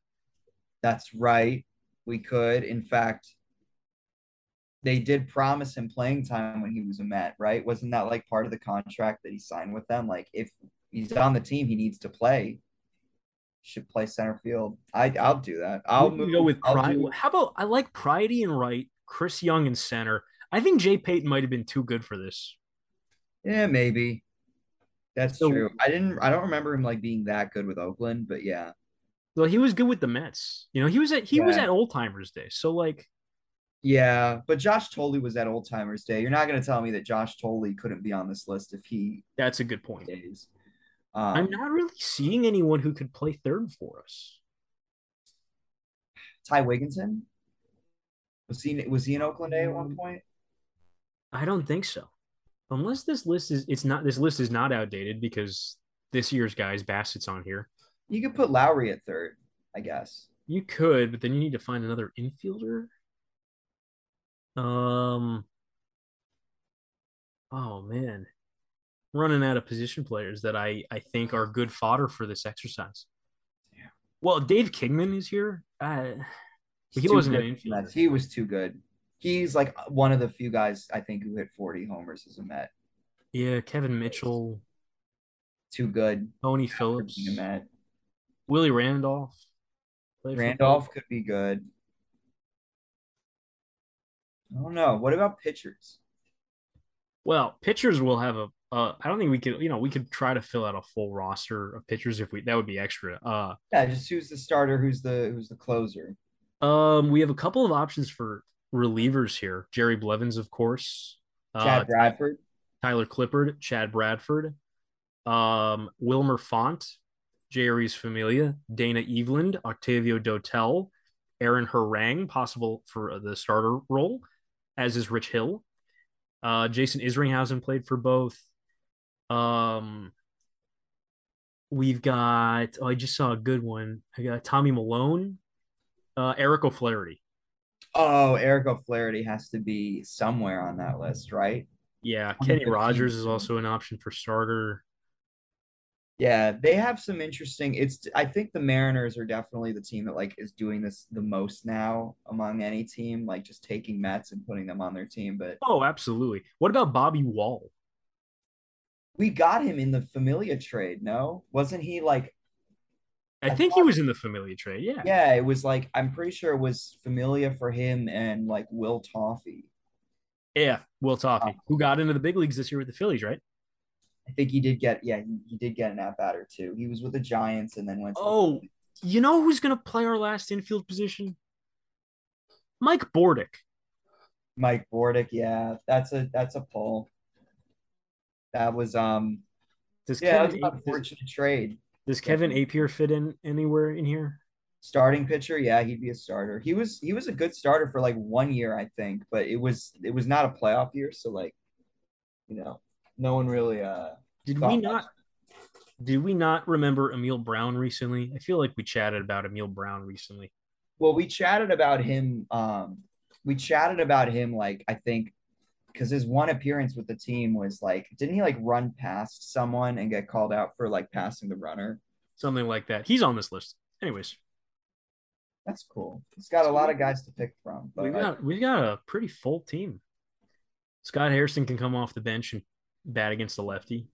That's right. We could. In fact, they did promise him playing time when he was a Met, right? Wasn't that like part of the contract that he signed with them? Like, if he's on the team, he needs to play should play center field. I I'll do that. I'll move, go with Pride. Do... How about I like Pridie and right, Chris Young and center. I think Jay Payton might have been too good for this. Yeah, maybe. That's so, true. I didn't. I don't remember him like being that good with Oakland, but yeah. Well, he was good with the Mets. You know, he was at he yeah. was at Old Timers Day. So like. Yeah, but Josh Thole was at Old Timers Day. You're not going to tell me that Josh Thole couldn't be on this list if he. That's a good point. Days. Um, I'm not really seeing anyone who could play third for us. Ty Wigginton was he was he in Oakland A at one um, point? I don't think so. Unless this list is it's not this list is not outdated because this year's guys Bassitt's on here. You could put Lowrie at third, I guess. You could, but then you need to find another infielder. Um. Oh man, running out of position players that I I think are good fodder for this exercise. Yeah. Well, Dave Kingman is here. Uh, he wasn't an infielder. He was too good. He's like one of the few guys I think who hit 40 homers as a Met. Yeah, Kevin Mitchell. Too good. Tony Phillips. Willie Randolph. Randolph could be good. I don't know. What about pitchers? Well, pitchers will have a. Uh, I don't think we could. You know, we could try to fill out a full roster of pitchers if we. That would be extra. Uh, yeah, just who's the starter, who's the who's the closer. Um, we have a couple of options for relievers here. Jerry Blevins, of course. Chad uh, Bradford. Tyler Clippard, Chad Bradford, um, Wilmer Font, Jeurys Familia, Dana Eveland, Octavio Dotel, Aaron Harang, possible for the starter role, as is Rich Hill. Uh, Jason Isringhausen played for both. Um, we've got, oh, I just saw a good one. I got Tommy Milone, uh, Eric O'Flaherty. Oh, Eric O'Flaherty has to be somewhere on that list, right? Yeah, Kenny Rogers is also an option for starter. Yeah, they have some interesting. It's I think the Mariners are definitely the team that like is doing this the most now among any team, like just taking Mets and putting them on their team. But oh, absolutely. What about Bobby Wahl? We got him in the Familia trade. No, wasn't he like? I, I think thought, he was in the Familia trade. Yeah. Yeah, it was like I'm pretty sure it was Familia for him and like Will Toffey. Yeah, Will Toffey, uh, who got into the big leagues this year with the Phillies, right? I think he did get yeah he, he did get an at batter too. He was with the Giants and then went. oh, the- you know who's gonna play our last infield position? Mike Bordick. Mike Bordick, yeah, that's a that's a pull. That was um. Does yeah, Kevin, unfortunate does, trade. Does Kevin Appier fit in anywhere in here? Starting pitcher, yeah, he'd be a starter. He was he was a good starter for like one year, I think, but it was it was not a playoff year, so like, you know, no one really uh did we not much. did we not remember Emil Brown recently? I feel like we chatted about Emil Brown recently. Well, we chatted about him um we chatted about him like I think because his one appearance with the team was like didn't he like run past someone and get called out for like passing the runner? Something like that. He's on this list. Anyways. That's cool. He's got a lot of guys to pick from. we got we got a pretty full team. Scott Hairston can come off the bench and bat against the lefty.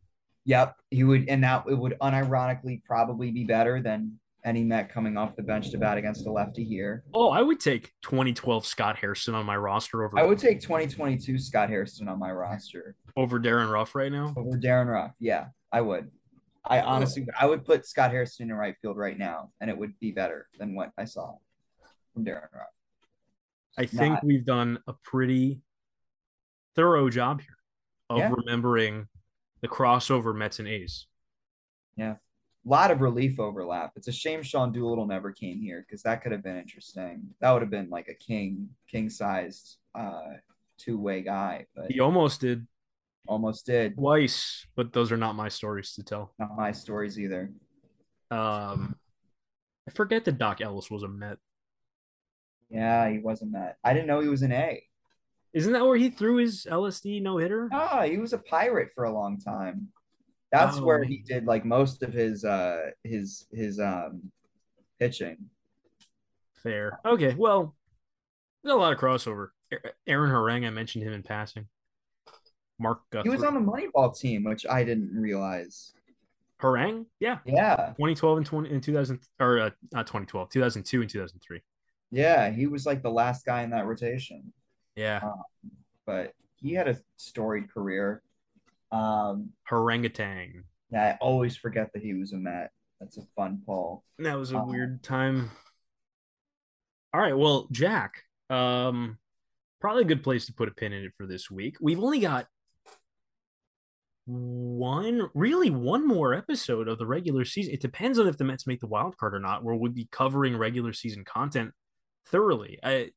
Yep, he would, and that it would unironically probably be better than any Met coming off the bench to bat against a lefty here. Oh, I would take 2012 Scott Hairston on my roster over. I would take 2022 Scott Hairston on my roster over Darin Ruf right now. Over Darin Ruf, yeah, I would. I honestly, I would put Scott Hairston in right field right now, and it would be better than what I saw from Darin Ruf. I think Not, we've done a pretty thorough job here of yeah. remembering the crossover Mets and A's. Yeah. A lot of relief overlap. It's a shame Sean Doolittle never came here because that could have been interesting. That would have been like a king, king sized uh two way guy. But he almost did. Almost did. Twice, but those are not my stories to tell. Not my stories either. Um I forget that Doc Ellis was a Met. Yeah, he was a Met. I didn't know he was an A. Isn't that where he threw his LSD no hitter? Ah, he was a pirate for a long time. That's oh. where he did like most of his uh his his um pitching. Fair. Okay, well, there's a lot of crossover. Aaron Harang, I mentioned him in passing. Mark Guthrie. He was on the Moneyball team, which I didn't realize. Harang, yeah, yeah, 2012 and 20 in 2000 or uh, not 2012, 2002 and 2003. Yeah, he was like the last guy in that rotation. Yeah. Um, but he had a storied career. Um, Harangatang. Yeah, I always forget that he was a Met. That's a fun poll. That was a um, weird time. All right, well, Jack, um, probably a good place to put a pin in it for this week. We've only got one, really one more episode of the regular season. It depends on if the Mets make the wild card or not, where we'll be covering regular season content thoroughly. I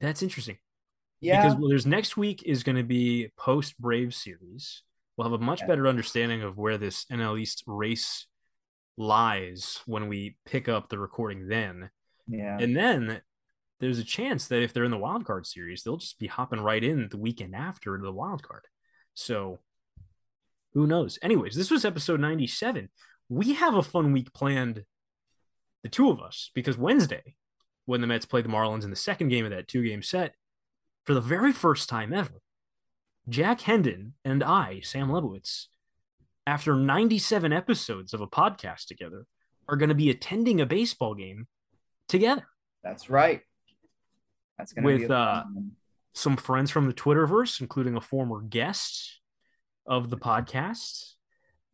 that's interesting. Yeah. Because well, there's next week is going to be post Brave series. We'll have a much yeah. better understanding of where this NL East race lies when we pick up the recording then. Yeah. And then there's a chance that if they're in the wild card series, they'll just be hopping right in the weekend after the wild card. So who knows? Anyways, this was episode 97. We have a fun week planned, the two of us, because Wednesday, when the Mets played the Marlins in the second game of that two game set, for the very first time ever, Jack Hendon and I, Sam Lebowitz, after 97 episodes of a podcast together, are going to be attending a baseball game together. That's right. That's going to be with uh, some friends from the Twitterverse, including a former guest of the podcast.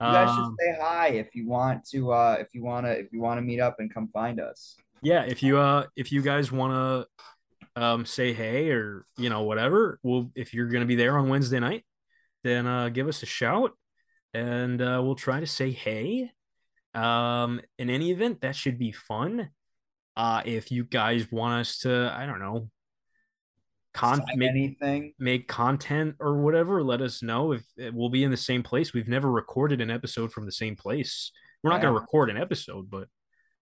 You guys um, should say hi if you want to. Uh, if you want to, if you want to meet up and come find us. Yeah, if you uh, if you guys want to um, say hey or you know whatever, well, if you're going to be there on Wednesday night, then uh, give us a shout and uh, we'll try to say hey. Um, in any event, that should be fun. Uh, if you guys want us to, I don't know, con- make, anything, make content or whatever, let us know. If we'll be in the same place, we've never recorded an episode from the same place. We're not yeah. going to record an episode, but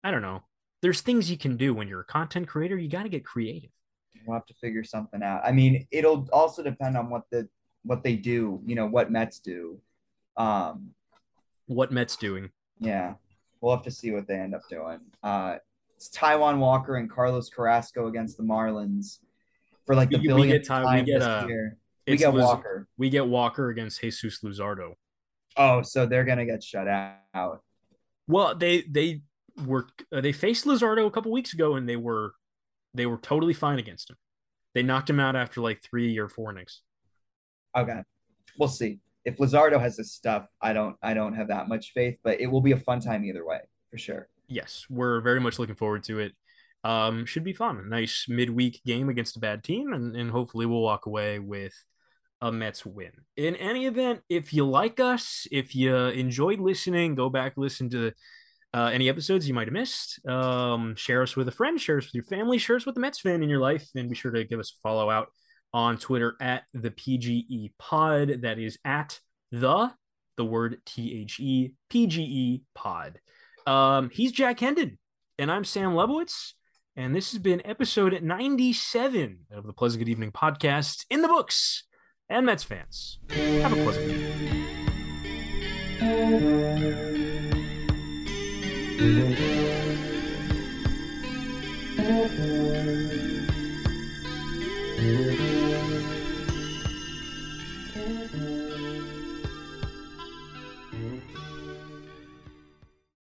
I don't know. There's things you can do when you're a content creator. You got to get creative. We'll have to figure something out. I mean, it'll also depend on what the what they do. You know, what Mets do. Um, what Mets doing? Yeah, we'll have to see what they end up doing. Uh, it's Taijuan Walker and Carlos Carrasco against the Marlins for like the we, billionth time we get, this uh, year. We get Walker. We get Walker against Jesus Luzardo. Oh, so they're gonna get shut out. Well, they they were uh, they faced Luzardo a couple weeks ago and they were they were totally fine against him. They knocked him out after like three or four innings. Okay, we'll see if Luzardo has this stuff, I don't I don't have that much faith, but it will be a fun time either way for sure. Yes, we're very much looking forward to it. Um, should be fun. A nice midweek game against a bad team, and, and hopefully we'll walk away with a Mets win. In any event, if you like us, if you enjoyed listening, go back listen to uh, any episodes you might have missed. Um, share us with a friend, share us with your family, share us with the Mets fan in your life, and be sure to give us a follow out on Twitter at the PGE Pod. That is at the the word T H E P G E Pod. Um, he's Jack Hendon, and I'm Sam Lebowitz, and this has been episode 97 of the Pleasant Good Evening podcast in the books. And Mets fans, have a pleasant evening. Thank you.